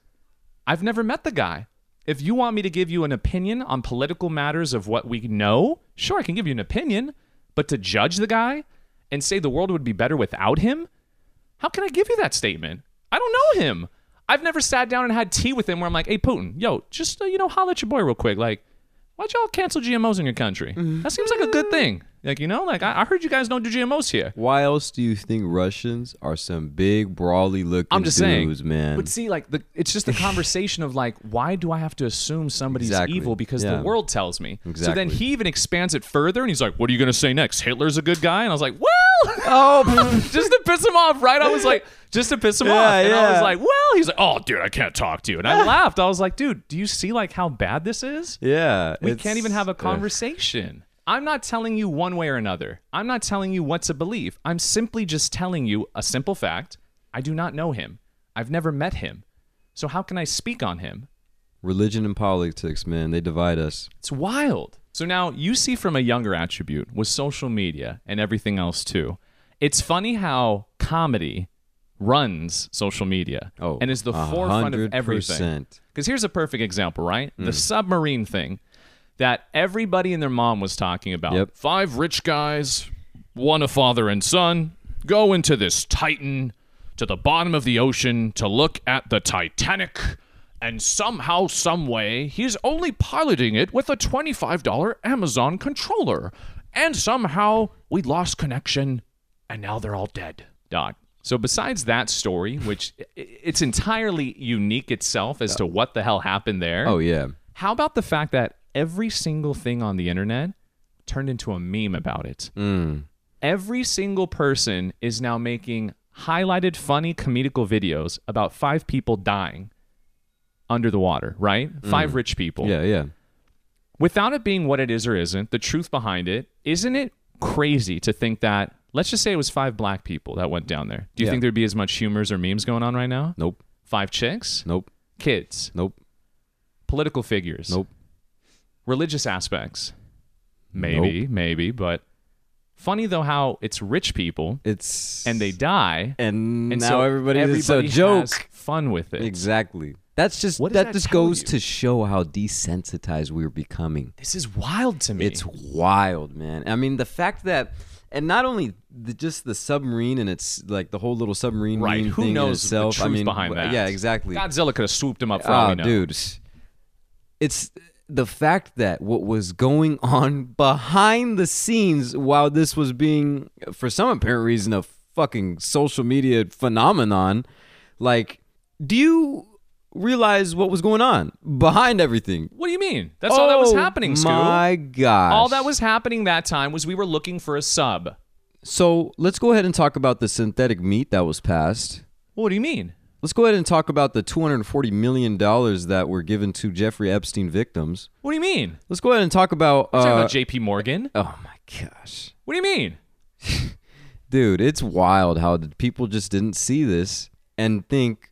I've never met the guy. If you want me to give you an opinion on political matters of what we know, sure, I can give you an opinion. But to judge the guy and say the world would be better without him, how can I give you that statement? I don't know him. I've never sat down and had tea with him where I'm like, hey, Putin, yo, just, uh, you know, holler at your boy real quick. Like, why'd y'all cancel GMOs in your country? That seems like a good thing. Like, you know, like, I, I heard you guys don't do GMOs here.
Why else do you think Russians are some big brawly looking
I'm just
dudes,
saying,
man?
But see, like, the, it's just the conversation of like, why do I have to assume somebody's
Exactly.
evil because
Yeah.
the world tells me? So then he even expands it further, and he's like, "What are you gonna say next? Hitler's a good guy?" And I was like, "Well."
Oh,
just to piss him off, right? I was like, just to piss him
Yeah,
off. And I was like, well, he's like, oh, dude, I can't talk to you. And I (laughs) laughed. I was like, dude, do you see like how bad this is?
yeah.
We can't even have a
uh,
conversation. I'm not telling you one way or another. I'm not telling you what to believe. I'm simply just telling you a simple fact. I do not know him. I've never met him. So how can I speak on him?
religion and politics, man. They divide us.
It's wild. So now you see from a younger attribute with social media and everything else too. It's funny how comedy runs social media
Oh,
and is the
a
forefront of everything. Because here's a perfect example, right?
Mm.
The submarine thing that everybody and their mom was talking about.
Yep.
Five rich guys, one a father and son, go into this Titan to the bottom of the ocean to look at the Titanic. And somehow, some way, he's only piloting it with a $25 Amazon controller. And somehow we lost connection and now they're all dead. Dog. So besides that story, which i- i- it's entirely unique itself as to what the hell happened there.
Oh yeah.
How about the fact that every single thing on the internet turned into a meme about it?
Mm.
Every single person is now making highlighted funny comedical videos about five people dying under the water, right? Five mm. rich people.
Yeah, yeah.
Without it being what it is or isn't, the truth behind it, isn't it crazy to think that let's just say it was five black people that went down there. Do you
Yeah.
think there'd be as much humors or memes going on right now?
Nope.
Five chicks?
Nope.
Kids?
Nope.
Political figures?
Nope.
religious aspects maybe maybe but funny though how it's rich people
It's
and they die
and,
and
now
so
everybody, it's a
everybody
joke.
has fun with it
Exactly. That's just that,
that
just goes
you?
to show how desensitized we're becoming.
this is wild to me
It's wild, man. I mean, the fact that, and not only the, just the submarine and it's like the whole little submarine
right who
thing
knows
itself.
the truth
I mean,
behind that
Yeah, exactly.
godzilla could have swooped him up for
Ah, dude, it's the fact that what was going on behind the scenes while this was being, for some apparent reason, a fucking social media phenomenon. Like, do you realize what was going on behind everything?
what do you mean that's all that was
Oh,
happening Scu.
My God!
all that was happening that time was we were looking for a sub
So let's go ahead and talk about the synthetic meat that was passed.
what do you mean
Let's go ahead and talk about the $240 million that were given to Jeffrey Epstein victims.
what do you mean
Let's go ahead and talk about.
Talking
uh,
about jp morgan
oh my gosh.
what do you mean (laughs)
Dude, it's wild how people just didn't see this and think,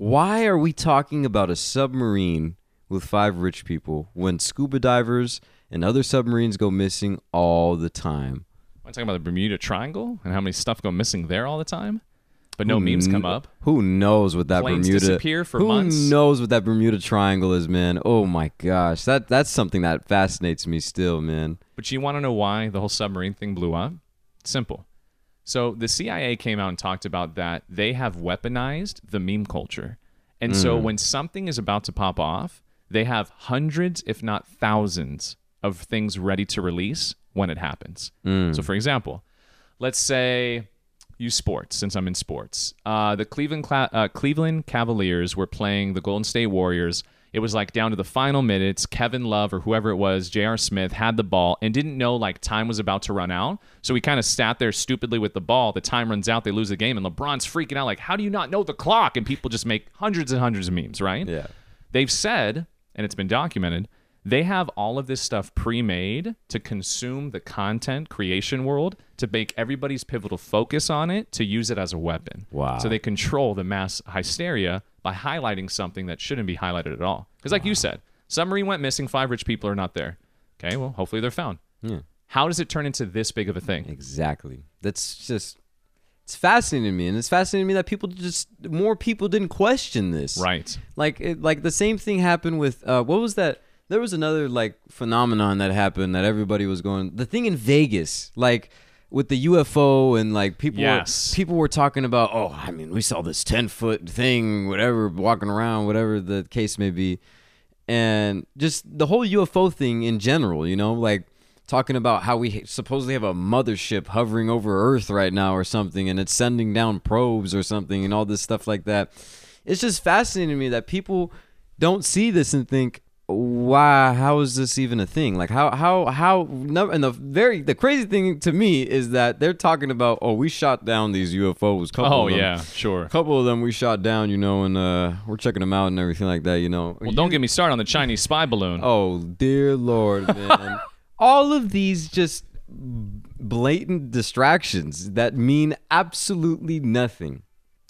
why are we talking about a submarine with five rich people when scuba divers and other submarines go missing all the time?
i'm talking about the bermuda triangle and how many stuff go missing there all the time but no memes come up
Who knows what that
Planes
Bermuda
disappear for
Who
months.
knows what that Bermuda Triangle is, man? Oh my gosh, that that's something that fascinates me still, man.
But you want to know why the whole submarine thing blew up? Simple. So the CIA came out and talked about that they have weaponized the meme culture. And so
Mm.
when something is about to pop off, they have hundreds, if not thousands, of things ready to release when it happens. So, for example, let's say use sports since I'm in sports. Uh, the Cleveland Cla- uh, Cleveland Cavaliers were playing the Golden State Warriors. It was like down to the final minutes. Kevin Love or whoever it was, J.R. Smith, had the ball and didn't know like time was about to run out. So he kind of sat there stupidly with the ball. The time runs out, they lose the game, and LeBron's freaking out like, "How do you not know the clock?" And people just make hundreds and hundreds of memes, right?
Yeah.
They've said, and it's been documented, they have all of this stuff pre-made to consume the content creation world to make everybody's pivotal focus on it to use it as a weapon.
Wow.
So they control the mass hysteria by highlighting something that shouldn't be highlighted at all. Because like you said, submarine went missing, five rich people are not there. Okay, well, hopefully they're found.
Yeah.
How does it turn into this big of a thing?
Exactly. That's just it's fascinating to me, and it's fascinating to me that people just more people didn't question this.
Right.
Like it, like the same thing happened with uh, what was that? There was another like phenomenon that happened that everybody was going. The thing in Vegas, like with the UFO and like people
Yes.
were, people were talking about. Oh, I mean, we saw this ten foot thing, whatever, walking around, whatever the case may be, and just the whole UFO thing in general. You know, like talking about how we supposedly have a mothership hovering over Earth right now or something, and it's sending down probes or something, and all this stuff like that. It's just fascinating to me that people don't see this and think, "Why? How is this even a thing? Like, how, how, how?" No, and the very the crazy thing to me is that they're talking about, "Oh, we shot down these UFOs." Couple
Oh
of them.
yeah, sure.
A couple of them we shot down, you know, and uh, we're checking them out and everything like that, you know.
Well, don't get me started on the Chinese spy balloon. (laughs)
Oh dear lord, man! (laughs) All of these just blatant distractions that mean absolutely nothing,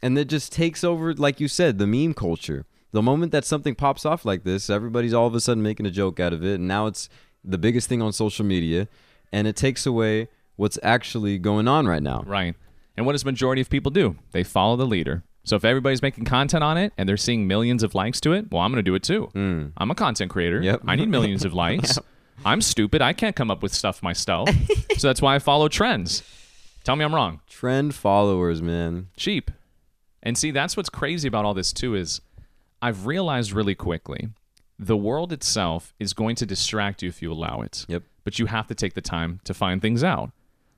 and that just takes over, like you said, the meme culture. The moment that something pops off like this, everybody's all of a sudden making a joke out of it, and now it's the biggest thing on social media, and it takes away what's actually going on right now.
Right. And what does majority of people do? They follow the leader. So if everybody's making content on it and they're seeing millions of likes to it, well, I'm going to do it too. Hmm. I'm a content creator.
Yep.
I need millions of (laughs) likes. I'm stupid. I can't come up with stuff myself. (laughs) so that's why I follow trends. Tell me I'm wrong.
Trend followers, man.
Cheap. And see, that's what's crazy about all this too is I've realized really quickly the world itself is going to distract you if you allow it.
Yep.
But you have to take the time to find things out.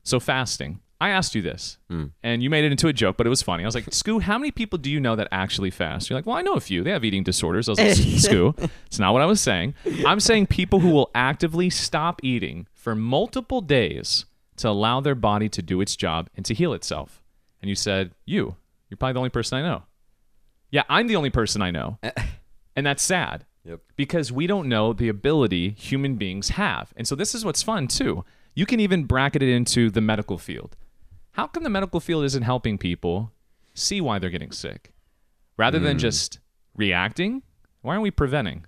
So fasting. I asked you this, hmm. and you made it into a joke, but it was funny. I was like, "Scu, how many people do you know that actually fast?" You're like, "Well, I know a few. They have eating disorders." I was like, (laughs) "Scu, it's not what I was saying. I'm saying people who will actively stop eating for multiple days to allow their body to do its job and to heal itself." And you said, "You, you're probably the only person I know." Yeah, I'm the only person I know, (laughs) and that's sad
Yep.
because we don't know the ability human beings have. And so this is what's fun too. You can even bracket it into the medical field. How come the medical field isn't helping people see why they're getting sick? Rather than hmm. just reacting, why aren't we preventing?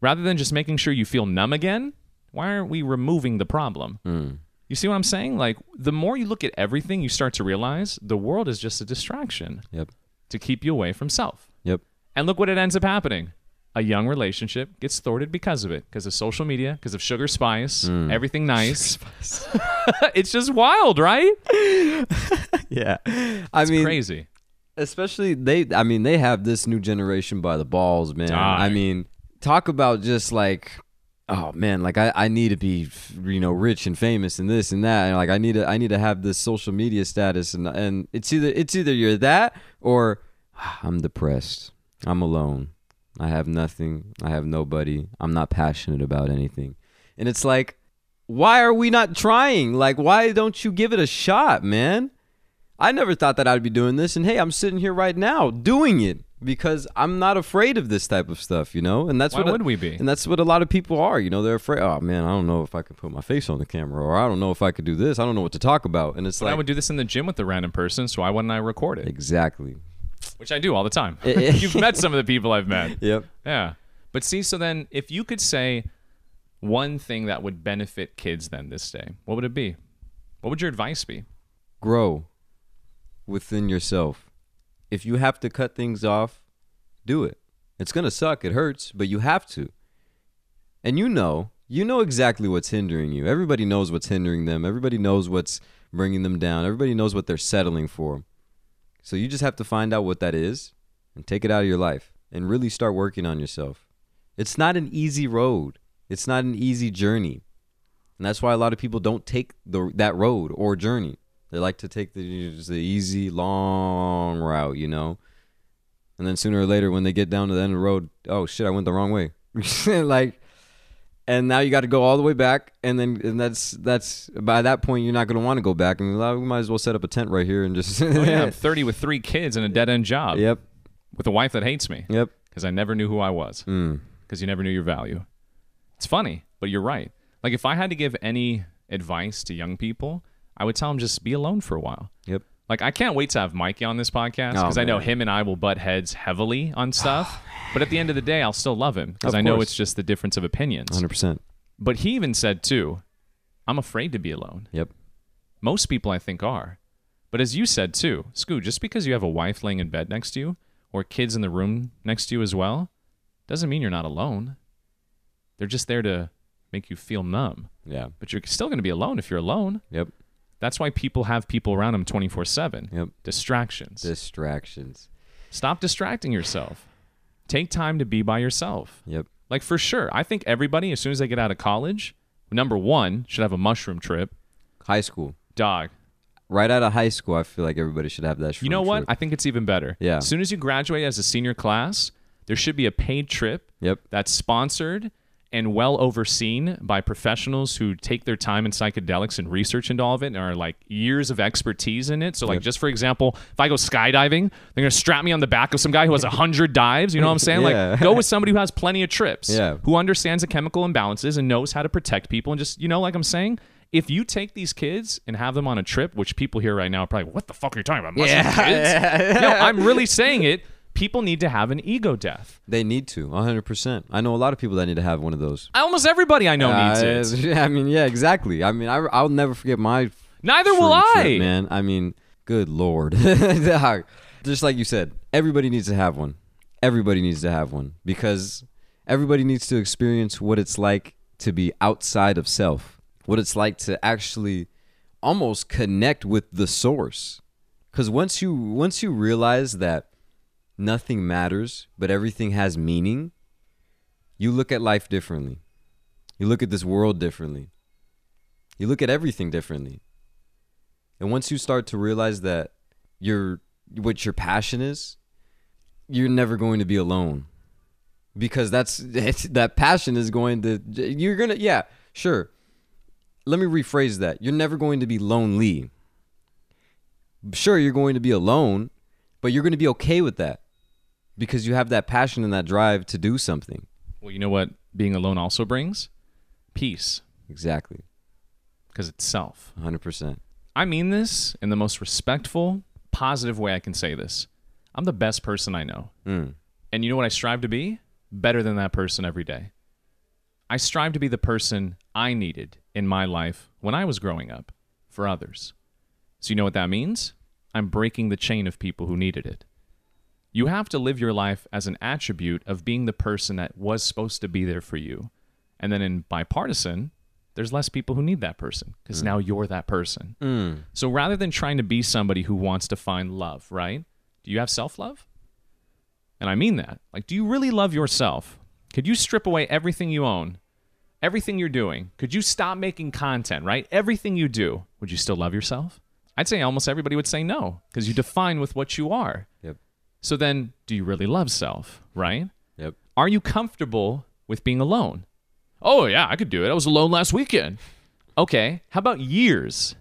Rather than just making sure you feel numb again, why aren't we removing the problem? Hmm. You see what I'm saying? Like the more you look at everything, you start to realize the world is just a distraction
Yep.
To keep you away from self.
Yep.
And look what it ends up happening. A young relationship gets thwarted because of it, because of social media, because of sugar spice, mm. everything nice. (laughs) (laughs) it's just wild, right? (laughs)
Yeah. I mean,
Crazy.
especially they i mean they have this new generation by the balls man
Die.
i mean talk about just like oh man like i, I need to be you know rich and famous and this and that. And like i need to i need to have this social media status. And and it's either it's either you're that or "Ah, (sighs) i'm depressed. I'm alone. I have nothing. I have nobody. I'm not passionate about anything. And it's like why are we not trying? Like why don't you give it a shot man I never thought that I'd be doing this, and hey, I'm sitting here right now doing it because I'm not afraid of this type of stuff, you know. And that's
Why
what
would we be?
And that's what a lot of people are. You know, they're afraid. Oh man, I don't know if I could put my face on the camera, or I don't know if I could do this. I don't know what to talk about. And it's
But I would do this in the gym with a random person, so why wouldn't I record it?
exactly.
Which I do all the time.
Eh, eh. (laughs)
You've met some of the people I've met. (laughs)
Yep.
Yeah. But see, so then if you could say one thing that would benefit kids then this day, what would it be? What would your advice be?
Grow within yourself. If you have to cut things off, do it. It's gonna suck. It hurts, but you have to. And you know, you know exactly what's hindering you. Everybody knows what's hindering them. Everybody knows what's bringing them down. Everybody knows what they're settling for. So you just have to find out what that is and take it out of your life and really start working on yourself. It's not an easy road. It's not an easy journey. And that's why a lot of people don't take the that road or journey. They like to take the the easy long route, you know. And then sooner or later when they get down to the end of the road, oh shit, I went the wrong way. (laughs) like and now you got to go all the way back and then and that's that's by that point you're not going to want to go back and we might as well set up a tent right here and just (laughs)
Oh, yeah, I'm 30 with three kids and a dead end job.
yep
With a wife that hates me
yep
because I never knew who I was.
mm.
because you never knew your value. It's funny, but you're right. Like if I had to give any advice to young people, I would tell him just be alone for a while.
yep
Like I can't wait to have Mikey on this podcast
Oh,
because I know him and I will butt heads heavily on stuff. (sighs) but at the end of the day, I'll still love him because I know
course.
it's just the difference of opinions.
100%
But he even said too, I'm afraid to be alone.
yep
Most people I think are. But as you said too, Scu, just because you have a wife laying in bed next to you or kids in the room next to you as well, doesn't mean you're not alone. They're just there to make you feel numb.
yeah
But you're still going to be alone if you're alone.
yep
That's why people have people around them 24 7.
yep
Distractions.
distractions
Stop distracting yourself. Take time to be by yourself.
yep
Like for sure, I think everybody, as soon as they get out of college, number one, should have a mushroom trip.
high school
Dog,
right out of high school i feel like everybody should have that
You know what?
trip.
I think it's even better.
Yeah.
As soon as you graduate as a senior class, there should be a paid trip
yep
that's sponsored and well overseen by professionals who take their time in psychedelics and research into all of it and are like years of expertise in it. So, like,
Yep.
just for example, if I go skydiving, they're gonna strap me on the back of some guy who has a hundred dives. You know what I'm saying? (laughs)
Yeah.
Like, go with somebody who has plenty of trips,
Yeah.
who understands the chemical imbalances and knows how to protect people. And just, you know, like I'm saying. If you take these kids and have them on a trip, which people here right now are probably, what the fuck are you talking about? Yeah, kids? (laughs) no, I'm really saying it. People need to have an ego death.
they need to 100% i know a lot of people that need to have one of those
Almost everybody I know needs
Uh,
it. (laughs)
I mean, yeah, exactly. I mean, I, I'll never forget my
Neither will I.
trip, man. I mean, good lord. (laughs) Just like you said, everybody needs to have one. Everybody needs to have one because everybody needs to experience what it's like to be outside of self, what it's like to actually almost connect with the source. Because once you once you realize that nothing matters, but everything has meaning, you look at life differently. You look at this world differently. You look at everything differently. And once you start to realize that your what your passion is, you're never going to be alone. Because that's (laughs) that passion is going to you're going to yeah, sure. Let me rephrase that. You're never going to be lonely. Sure, you're going to be alone, but you're going to be okay with that because you have that passion and that drive to do something.
Well, you know what being alone also brings? Peace,
Exactly.
because it's self.
100%.
I mean this in the most respectful, positive way I can say this. I'm the best person I know.
Mm.
And you know what I strive to be? Better than that person every day. I strive to be the person I needed in my life when I was growing up for others. So, you know what that means? I'm breaking the chain of people who needed it. You have to live your life as an attribute of being the person that was supposed to be there for you. And then in bipartisan, there's less people who need that person because now you're that person.
Mm.
So rather than trying to be somebody who wants to find love, right? Do you have self love? And I mean that. Like, do you really love yourself? Could you strip away everything you own, everything you're doing? Could you stop making content, right? Everything you do, would you still love yourself? I'd say almost everybody would say no because you define with what you are.
Yep.
So then, do you really love self, right?
Yep.
Are you comfortable with being alone? Oh, yeah, I could do it. I was alone last weekend. Okay, how about years?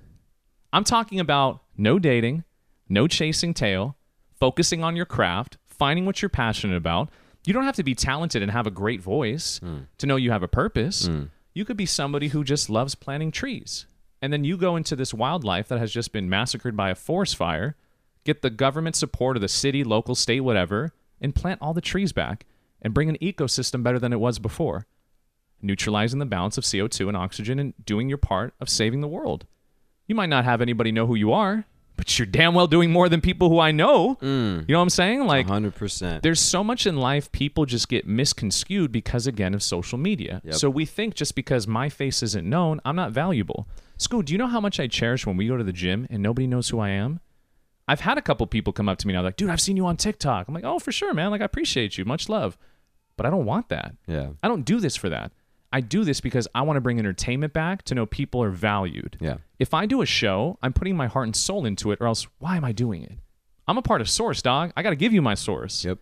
I'm talking about no dating, no chasing tail, focusing on your craft, finding what you're passionate about. You don't have to be talented and have a great voice hmm. to know you have a purpose. Hmm. You could be somebody who just loves planting trees. And then you go into this wildlife that has just been massacred by a forest fire, get the government support of the city, local, state, whatever, and plant all the trees back and bring an ecosystem better than it was before, neutralizing the balance of CO2 and oxygen and doing your part of saving the world. You might not have anybody know who you are, but you're damn well doing more than people who I know. You know what I'm saying? Like,
100%.
there's so much in life people just get misconstrued because again of social media.
Yep.
So we think just because my face isn't known, I'm not valuable. School, do you know how much I cherish when we go to the gym and nobody knows who I am? I've had a couple people come up to me now like, dude, I've seen you on TikTok. I'm like, oh, for sure, man. Like, I appreciate you. Much love. But I don't want that.
Yeah.
I don't do this for that. I do this because I want to bring entertainment back to know people are valued.
Yeah.
If I do a show, I'm putting my heart and soul into it, or else why am I doing it? I'm a part of source, dog. I got to give you my source.
Yep.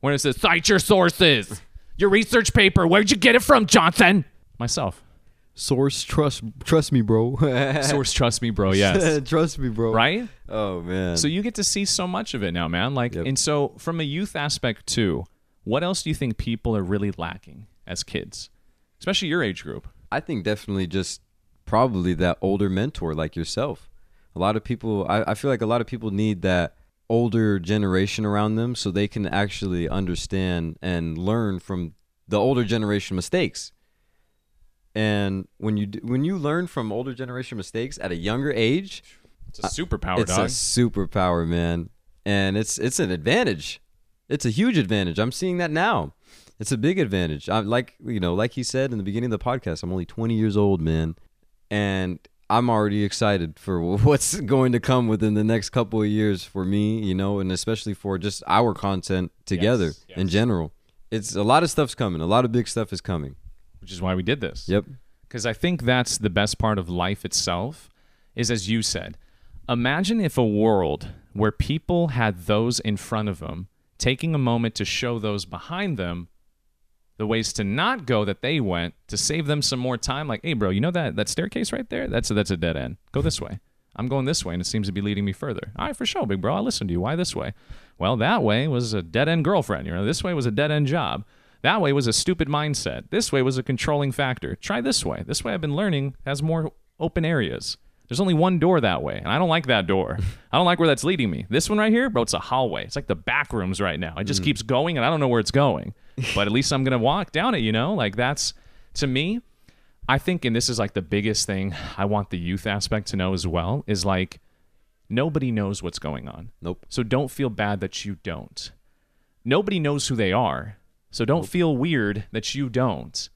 When it says, cite your sources, your research paper, where'd you get it from, Johnson? Myself.
Source, trust, trust me, bro. (laughs)
Source, trust me, bro. Yes. (laughs)
trust me, bro.
right?
Oh man.
So you get to see so much of it now, man. Like,
Yep.
and so from a youth aspect too, what else do you think people are really lacking as kids, especially your age group?
I think definitely just probably that older mentor like yourself. A lot of people, I, I feel like a lot of people need that older generation around them so they can actually understand and learn from the older generation mistakes. And when you do, when you learn from older generation mistakes at a younger age,
It's a superpower,
it's
dog.
a superpower, man, and it's it's an advantage. It's a huge advantage. I'm seeing that now. It's a big advantage. I'm like you know, like he said in the beginning of the podcast, I'm only 20 years old, man, and I'm already excited for (laughs) what's going to come within the next couple of years for me, you know, and especially for just our content together
Yes,
in general. It's a lot of stuff's coming. A lot of big stuff is coming.
Which is why we did this.
Yep.
Because I think that's the best part of life itself, is as you said, imagine if a world where people had those in front of them taking a moment to show those behind them the ways to not go that they went to save them some more time. Like, hey, bro, you know that that staircase right there? That's a, that's a dead end. Go this way. I'm going this way, and it seems to be leading me further. All right, for sure, big bro. I'll listen to you. Why this way? Well, that way was a dead end girlfriend. You know, this way was a dead end job. That way was a stupid mindset. This way was a controlling factor. Try this way. This way I've been learning has more open areas. There's only one door that way, and I don't like that door. (laughs) I don't like where that's leading me. This one right here, bro, it's a hallway. It's like the back rooms right now. It just mm. keeps going, and I don't know where it's going. (laughs) But at least I'm gonna walk down it. You know, like that's to me. I think, and this is like the biggest thing I want the youth aspect to know as well is like nobody knows what's going on.
Nope.
So don't feel bad that you don't. Nobody knows who they are. So don't feel weird that you don't.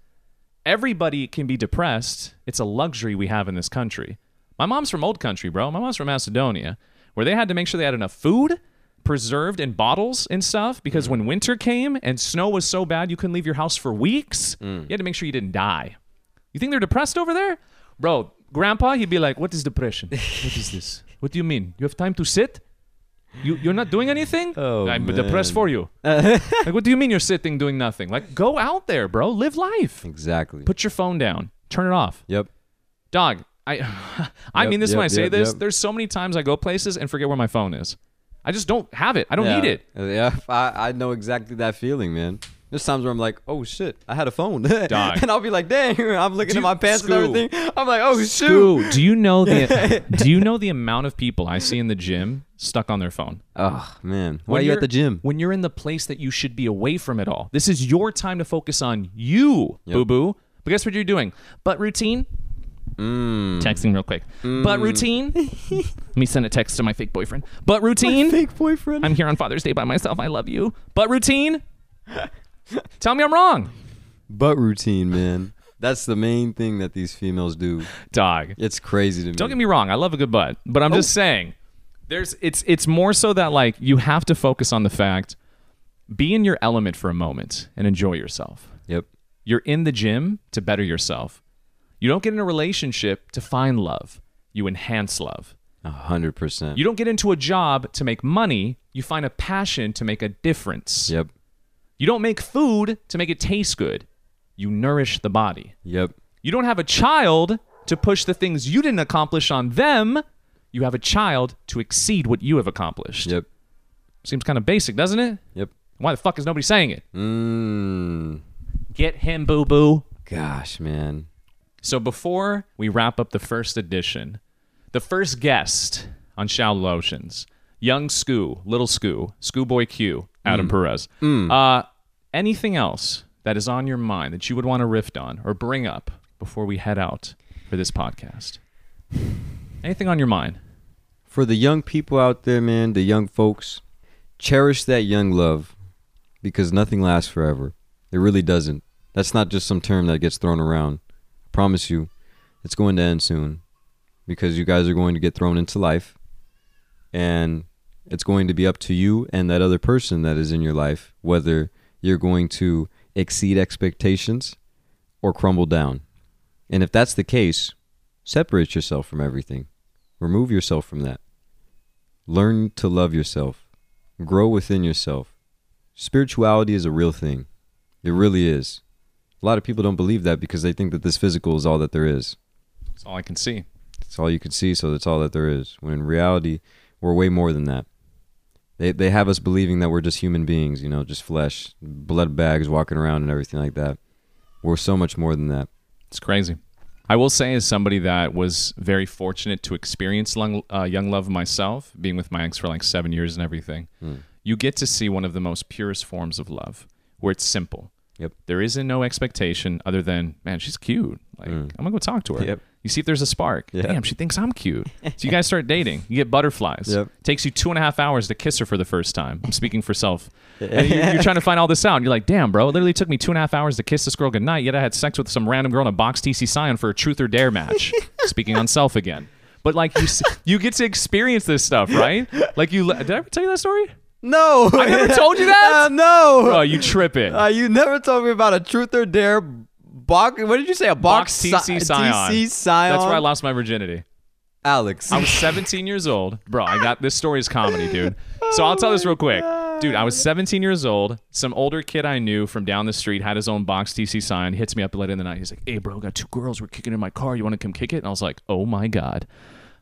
Everybody can be depressed. It's a luxury we have in this country. My mom's from old country, bro. My mom's from Macedonia, where they had to make sure they had enough food preserved in bottles and stuff because mm. when winter came and snow was so bad you couldn't leave your house for weeks, mm. you had to make sure you didn't die. You think they're depressed over there? Bro, grandpa, he'd be like, What is depression? What is this? What do you mean? You have time to sit? You you're not doing anything?
Oh,
I'm
man.
depressed for you. (laughs) like, what do you mean you're sitting doing nothing? Like, go out there, bro. Live life.
Exactly.
Put your phone down. Turn it off.
yep.
Dog, I (laughs) I
Yep,
mean this
yep,
when I say
yep,
this. There's so many times I go places and forget where my phone is. I just don't have it. I don't
yeah.
need it.
Yeah, I, I know exactly that feeling, man. There's times where I'm like, oh shit, I had a phone. (laughs)
Dog.
and I'll be like, dang, I'm looking
Do-
at my pants
Scu.
and everything. I'm like, oh shoot.
Scu, do you know the do you know the amount of people I see in the gym stuck on their phone?
Oh man, why
When
are you at the gym?
When you're in the place that you should be away from it all. This is your time to focus on you,
Yep.
boo boo. But guess what you're doing? Butt routine.
Mm.
Texting real quick. Butt routine. (laughs) Let me send a text to my fake boyfriend. Butt routine.
Fake boyfriend.
I'm here on Father's Day by myself. I love you. Butt routine. Tell me I'm wrong,
Butt routine, man. That's the main thing that these females do.
dog.
It's crazy to me.
Don't get me wrong. I love a good butt, but I'm just
Oh.
saying, there's it's it's more so that like you have to focus on the fact, be in your element for a moment and enjoy yourself.
Yep.
You're in the gym to better yourself. You don't get in a relationship to find love. You enhance love.
A hundred percent.
You don't get into a job to make money. You find a passion to make a difference.
Yep.
You don't make food to make it taste good. You nourish the body.
Yep.
You don't have a child to push the things you didn't accomplish on them. You have a child to exceed what you have accomplished.
Yep.
Seems kind of basic, doesn't it?
Yep.
Why the fuck is nobody saying it?
Mmm.
Get him, boo boo.
Gosh, man.
So before we wrap up the first edition, the first guest on Shallow Oceans, young Scu, little Scu, Schoolboy Q, Adam mm. Perez. Mm. Uh, anything else that is on your mind that you would want to riff on or bring up before we head out for this podcast? Anything on your mind?
For the young people out there, man, the young folks, cherish that young love because nothing lasts forever. It really doesn't. That's not just some term that gets thrown around. I promise you, it's going to end soon because you guys are going to get thrown into life and it's going to be up to you and that other person that is in your life whether you're going to exceed expectations, or crumble down. And if that's the case, separate yourself from everything. Remove yourself from that. Learn to love yourself. Grow within yourself. Spirituality is a real thing. It really is. A lot of people don't believe that because they think that this physical is all that there is.
That's all I can see.
It's all you can see, so that's all that there is. When in reality, we're way more than that. They they have us believing that we're just human beings, you know, just flesh, blood bags walking around and everything like that. We're so much more than that.
It's crazy. I will say, as somebody that was very fortunate to experience young, uh, young love myself, being with my ex for like seven years and everything, you get to see one of the most purest forms of love, where it's simple.
Yep.
There isn't no expectation other than, man, she's cute. Like, I'm gonna go talk to her.
Yep.
You see if there's a spark.
Yeah.
Damn, she thinks I'm cute. So you guys start dating. You get butterflies.
Yep.
Takes you two and a half hours to kiss her for the first time. I'm speaking for self. And you're, you're trying to (laughs) find all this out. And you're like, damn, bro, it literally took me two and a half hours to kiss this girl goodnight. Yet I had sex with some random girl in a box TC Scion for a truth or dare match. (laughs) speaking on self again. But like you, you get to experience this stuff, right? Like you, did I ever tell you that story?
No,
I never told you that? (laughs)
Uh, no,
Bro, you tripping.
Uh, you never told me about a truth or dare box. What did you say? A box,
Box TC Scion.
TC Scion.
That's where I lost my virginity.
Alex.
I was 17 years old. Bro, I got this story is comedy, dude. So I'll tell this real quick. Dude, I was 17 years old. Some older kid I knew from down the street had his own box TC Scion. Hits me up late in the night. He's like, hey, bro, got two girls. We're kicking in my car. You want to come kick it? And I was like, oh my God.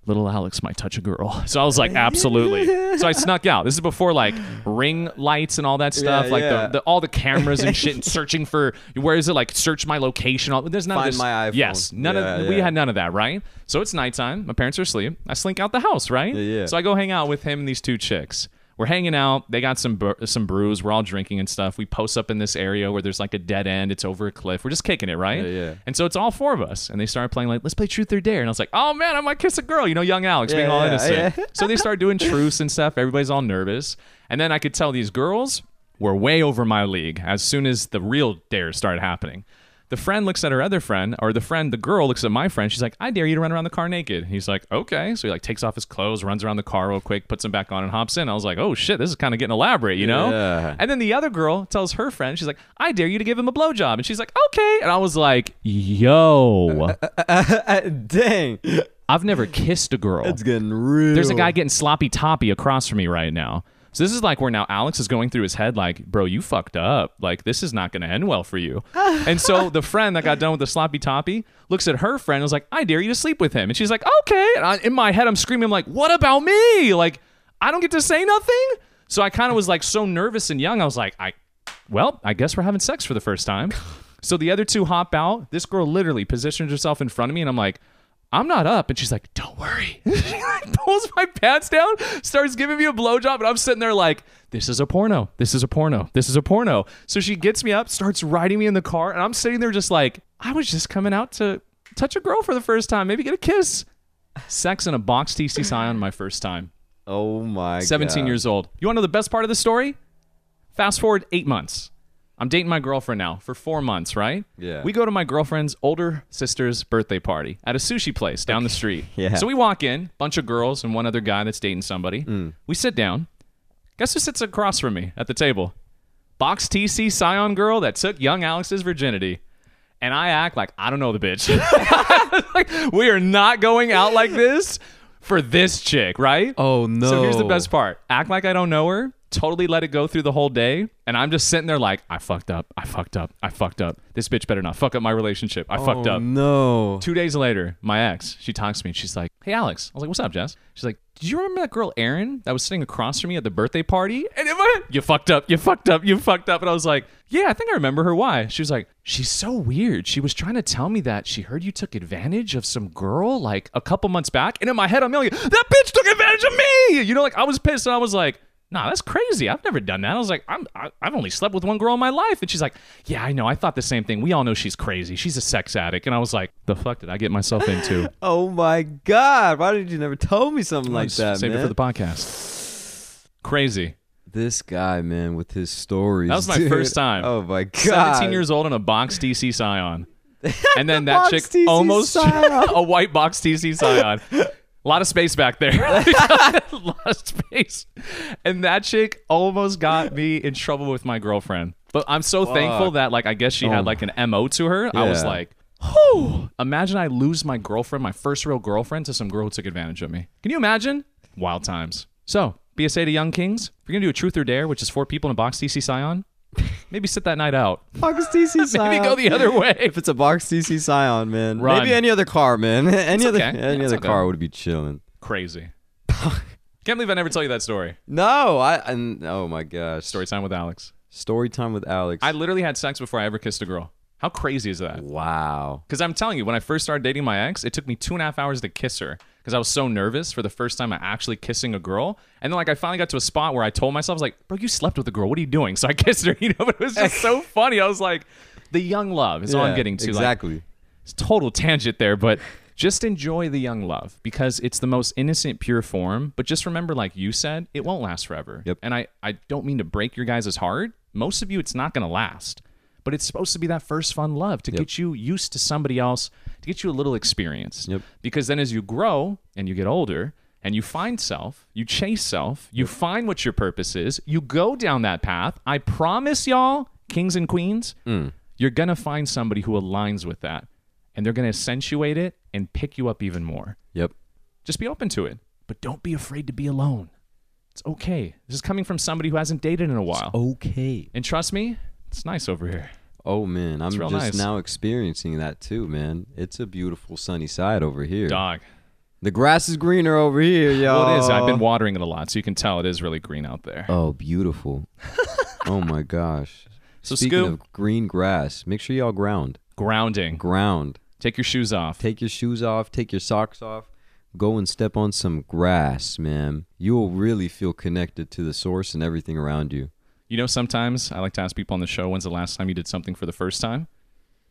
Little Alex might touch a girl. (laughs) So I was like, absolutely. So I snuck out. This is before like ring lights and all that stuff.
Yeah,
like
yeah.
The, the all the cameras and (laughs) shit and searching for where is it like search my location. All there's none of
Find
this.
my iPhone.
Yes. None
Yeah,
of we had none of that, right? So it's nighttime. My parents are asleep. I slink out the house, right?
Yeah, yeah.
So I go hang out with him and these two chicks. We're hanging out. They got some some brews. We're all drinking and stuff. We post up in this area where there's like a dead end. It's over a cliff. We're just kicking it, right?
Yeah, yeah.
And so it's all four of us. And they started playing like, let's play truth or dare. And I was like, oh man, I might kiss a girl. You know, young Alex being all
yeah,
innocent.
yeah. (laughs)
so they start doing truths and stuff. Everybody's all nervous. And then I could tell these girls were way over my league as soon as the real dares started happening. The friend looks at her other friend, or the friend, the girl looks at my friend. She's like, "I dare you to run around the car naked." He's like, "Okay." So he like takes off his clothes, runs around the car real quick, puts them back on, and hops in. I was like, "Oh shit, this is kind of getting elaborate," you know?
Yeah.
And then the other girl tells her friend, she's like, "I dare you to give him a blowjob," and she's like, "Okay." And I was like, "Yo, (laughs)
Dang,
I've never kissed a girl."
it's getting real.
There's a guy getting sloppy toppy across from me right now. So this is like where now Alex is going through his head, like, bro, you fucked up. Like, this is not going to end well for you. (laughs) and so the friend that got done with the sloppy toppy looks at her friend and was like, I dare you to sleep with him. And she's like, okay. And I, in my head, I'm screaming, I'm like, what about me? Like, I don't get to say nothing. So I kind of was like so nervous and young. I was like, I, well, I guess we're having sex for the first time. So the other two hop out. This girl literally positions herself in front of me, and I'm like, I'm not up. And she's like, don't worry. (laughs) she like pulls my pants down, starts giving me a blowjob, and I'm sitting there like, this is a porno. This is a porno. This is a porno. So she gets me up, starts riding me in the car, and I'm sitting there just like, I was just coming out to touch a girl for the first time, maybe get a kiss. Sex in a box TC Scion my first time.
Oh my.
17
God.
years old. You want to know the best part of the story? Fast forward eight months. I'm dating my girlfriend now for four months, right?
Yeah.
We go to my girlfriend's older sister's birthday party at a sushi place down the street. (laughs)
Yeah.
So we walk in, bunch of girls and one other guy that's dating somebody.
Mm.
We sit down. Guess who sits across from me at the table? Box TC Scion girl that took young Alex's virginity. And I act like I don't know the bitch. (laughs) like, we are not going out like this for this chick, right?
Oh no.
So here's the best part. Act like I don't know her. Totally let it go through the whole day. And I'm just sitting there like, I fucked up. I fucked up. I fucked up. This bitch better not fuck up my relationship. I fucked
Oh,
up.
No.
Two days later, my ex, she talks to me and she's like, Hey, Alex. I was like, What's up, Jess? She's like, Did you remember that girl, Erin, that was sitting across from me at the birthday party? And in my head, you fucked up. You fucked up. You fucked up. And I was like, Yeah, I think I remember her. Why? She was like, She's so weird. She was trying to tell me that she heard you took advantage of some girl like a couple months back. And in my head, I'm yelling, That bitch took advantage of me. You know, like I was pissed and I was like, Nah, that's crazy. I've never done that. I was like, I'm, I, I've only slept with one girl in my life. And she's like, Yeah, I know. I thought the same thing. We all know she's crazy. She's a sex addict. And I was like, The fuck did I get myself into? (laughs)
Oh my God. Why did you never tell me something like that,
Save
man?
it for the podcast. Crazy.
this guy, man, with his stories.
That was my
dude.
first time.
Oh my God.
17 years old in a box TC Scion. (laughs) And then that chick
TC
almost (laughs) a white box TC Scion. A lot of space back there. a lot of space. And that chick almost got me in trouble with my girlfriend. But I'm so thankful that like I guess she
Oh.
had like an mo to her. I was like, whew. Imagine I lose my girlfriend, my first real girlfriend, to some girl who took advantage of me. Can you imagine? Wild times. So PSA to Young Kings. If you're gonna do a truth or dare, which is four people in a box TC Scion, maybe sit that night out. (laughs)
Box TC Scion.
Maybe go the other way.
If it's a box TC Scion, man.
Run.
Maybe any other car, man. (laughs) any other
okay.
any
It's
other
okay.
car would be chilling.
Crazy. (laughs) Can't believe I never tell you that story.
No, I and oh my gosh.
Story time with Alex.
Story time with Alex.
I literally had sex before I ever kissed a girl. How crazy is that?
wow.
Because I'm telling you, when I first started dating my ex, it took me two and a half hours to kiss her because I was so nervous for the first time I actually kissing a girl. And then like I finally got to a spot where I told myself, I was like, bro, you slept with a girl. What are you doing? So I (laughs) kissed her, you know, but it was just so (laughs) funny. I was like, the young love is all I'm getting to. Like,
Exactly.
it's total tangent there, but just enjoy the young love because it's the most innocent, pure form. But just remember, like you said, it won't last forever.
Yep.
And I, I don't mean to break your guys' heart. Most of you, it's not going to last. But it's supposed to be that first fun love to get you used to somebody else, to get you a little experience.
Yep.
Because then as you grow and you get older and you find self, you chase self, you find what your purpose is, you go down that path. I promise y'all, kings and queens, mm. you're going to find somebody who aligns with that and they're going to accentuate it and pick you up even more.
Yep.
Just be open to it, but don't be afraid to be alone. It's okay. This is coming from somebody who hasn't dated in a while.
Okay.
And trust me, it's nice over here.
Oh man, I'm just
nice.
now experiencing that too, man. It's a beautiful sunny side over here.
Dog.
The grass is greener over here, y'all.
Well, it is. I've been watering it a lot, so you can tell it is really green out there.
Oh, beautiful. (laughs) oh my gosh.
So,
Speaking
Scoop-
of green grass, make sure y'all ground.
Grounding.
Ground.
Take your shoes off.
Take your shoes off, take your socks off, go and step on some grass, man. You will really feel connected to the source and everything around you.
You know, sometimes I like to ask people on the show, when's the last time you did something for the first time?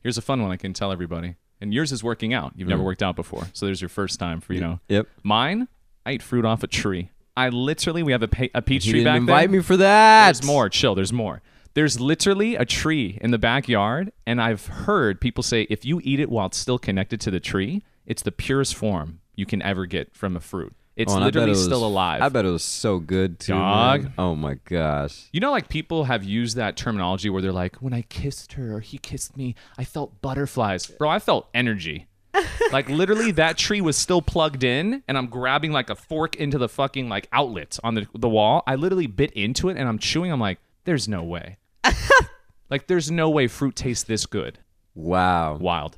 Here's a fun one I can tell everybody. And yours is working out. You've
Mm.
never worked out before. So there's your first time for, you know.
Yep.
Mine, I ate fruit off a tree. I literally, we have a, pe- a peach
He
tree back
invite
there.
me for that.
There's more. Chill. There's more. There's literally a tree in the backyard, and I've heard people say if you eat it while it's still connected to the tree, it's the purest form you can ever get from a fruit. It's
Oh, and I
literally
it was-
still alive.
I bet it was so good too.
Dog.
man. Oh my gosh.
You know, like people have used that terminology where they're like, when I kissed her or he kissed me, I felt butterflies. Bro, I felt energy. (laughs) like literally, that tree was still plugged in, and I'm grabbing like a fork into the fucking like outlet on the the wall. I literally bit into it, and I'm chewing. I'm like, there's no way. (laughs) like, there's no way fruit tastes this good.
Wow.
Wild,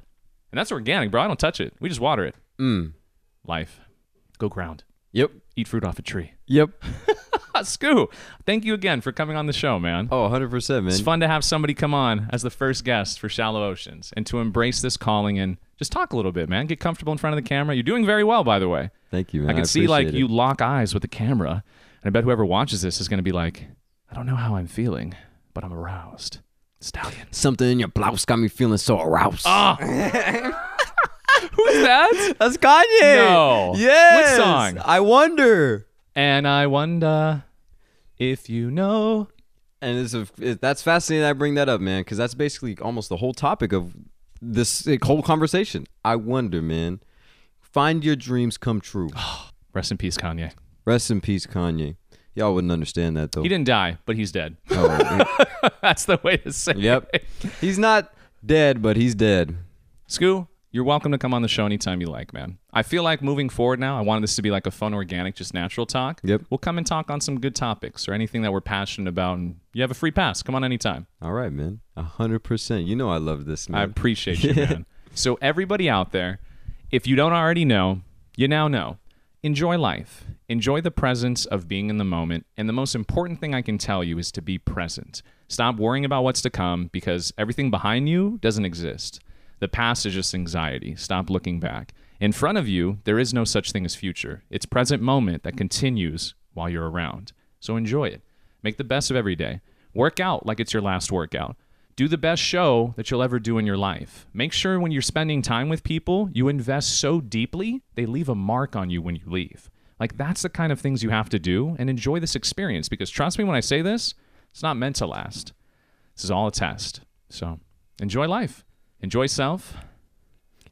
and that's organic, bro. I don't touch it. We just water it.
Mm.
Life, go ground.
Yep.
Eat fruit off a tree.
Yep. (laughs)
Scu, thank you again for coming on the show, man.
Oh, 100%, man.
It's fun to have somebody come on as the first guest for Shallow Oceans and to embrace this calling and just talk a little bit, man. Get comfortable in front of the camera. You're doing very well, by the way.
Thank you, man.
I can see like
appreciate
you lock eyes with the camera, and I bet whoever watches this is going to be like, I don't know how I'm feeling, but I'm aroused. Stallion.
Something in your blouse got me feeling so aroused.
Ah. (laughs) (laughs) Who's that?
That's Kanye.
No.
Yes.
What song?
I wonder.
And I wonder if you know.
And it's a, it, that's fascinating. that I bring that up, man, because that's basically almost the whole topic of this like, whole conversation. I wonder, man. Find your dreams come true. (gasps)
Rest in peace, Kanye.
Rest in peace, Kanye. Y'all wouldn't understand that though.
He didn't die, but he's dead.
Oh, (laughs)
That's the way to say
yep.
it.
He's not dead, but he's dead.
Scu, you're welcome to come on the show anytime you like, man. I feel like moving forward now, I wanted this to be like a fun, organic, just natural talk.
Yep.
We'll come and talk on some good topics or anything that we're passionate about, and you have a free pass. Come on anytime.
All right, man. A hundred percent. You know I love this, man.
I appreciate you, (laughs) man. So, everybody out there, if you don't already know, you now know. Enjoy life. Enjoy the presence of being in the moment. And the most important thing I can tell you is to be present. Stop worrying about what's to come because everything behind you doesn't exist. The past is just anxiety. Stop looking back. In front of you, there is no such thing as future. It's present moment that continues while you're around. So enjoy it. Make the best of every day. Work out like it's your last workout. Do the best show that you'll ever do in your life. Make sure when you're spending time with people, you invest so deeply, they leave a mark on you when you leave. Like, that's the kind of things you have to do and enjoy this experience because trust me when I say this, it's not meant to last. This is all a test. So enjoy life, enjoy self.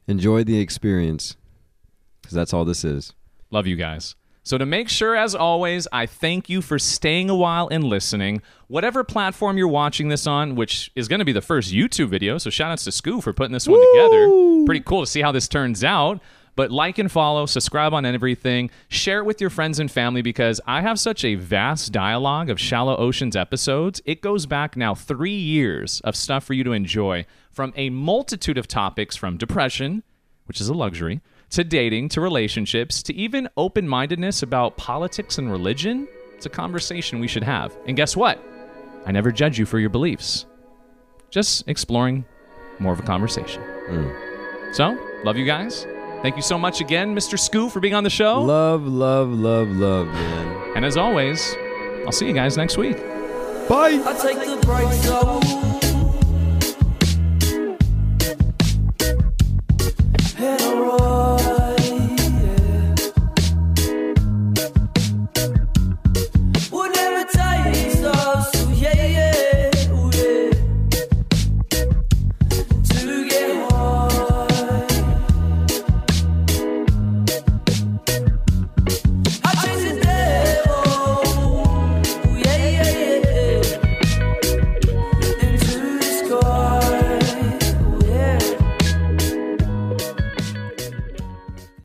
Enjoy the experience, because that's all this is.
Love you guys. So, to make sure, as always, I thank you for staying a while and listening. Whatever platform you're watching this on, which is going to be the first YouTube video, so shout outs to Scu for putting this one together. Pretty cool to see how this turns out. But like and follow, subscribe on everything, share it with your friends and family because I have such a vast dialogue of Shallow Oceans episodes. It goes back now three years of stuff for you to enjoy from a multitude of topics from depression, which is a luxury, to dating, to relationships, to even open mindedness about politics and religion. It's a conversation we should have. And guess what? I never judge you for your beliefs, just exploring more of a conversation. Mm. So, love you guys. Thank you so much again, Mr. Scu, for being on the show.
Love, love, love, love, man.
And as always, I'll see you guys next week.
Bye.
I take the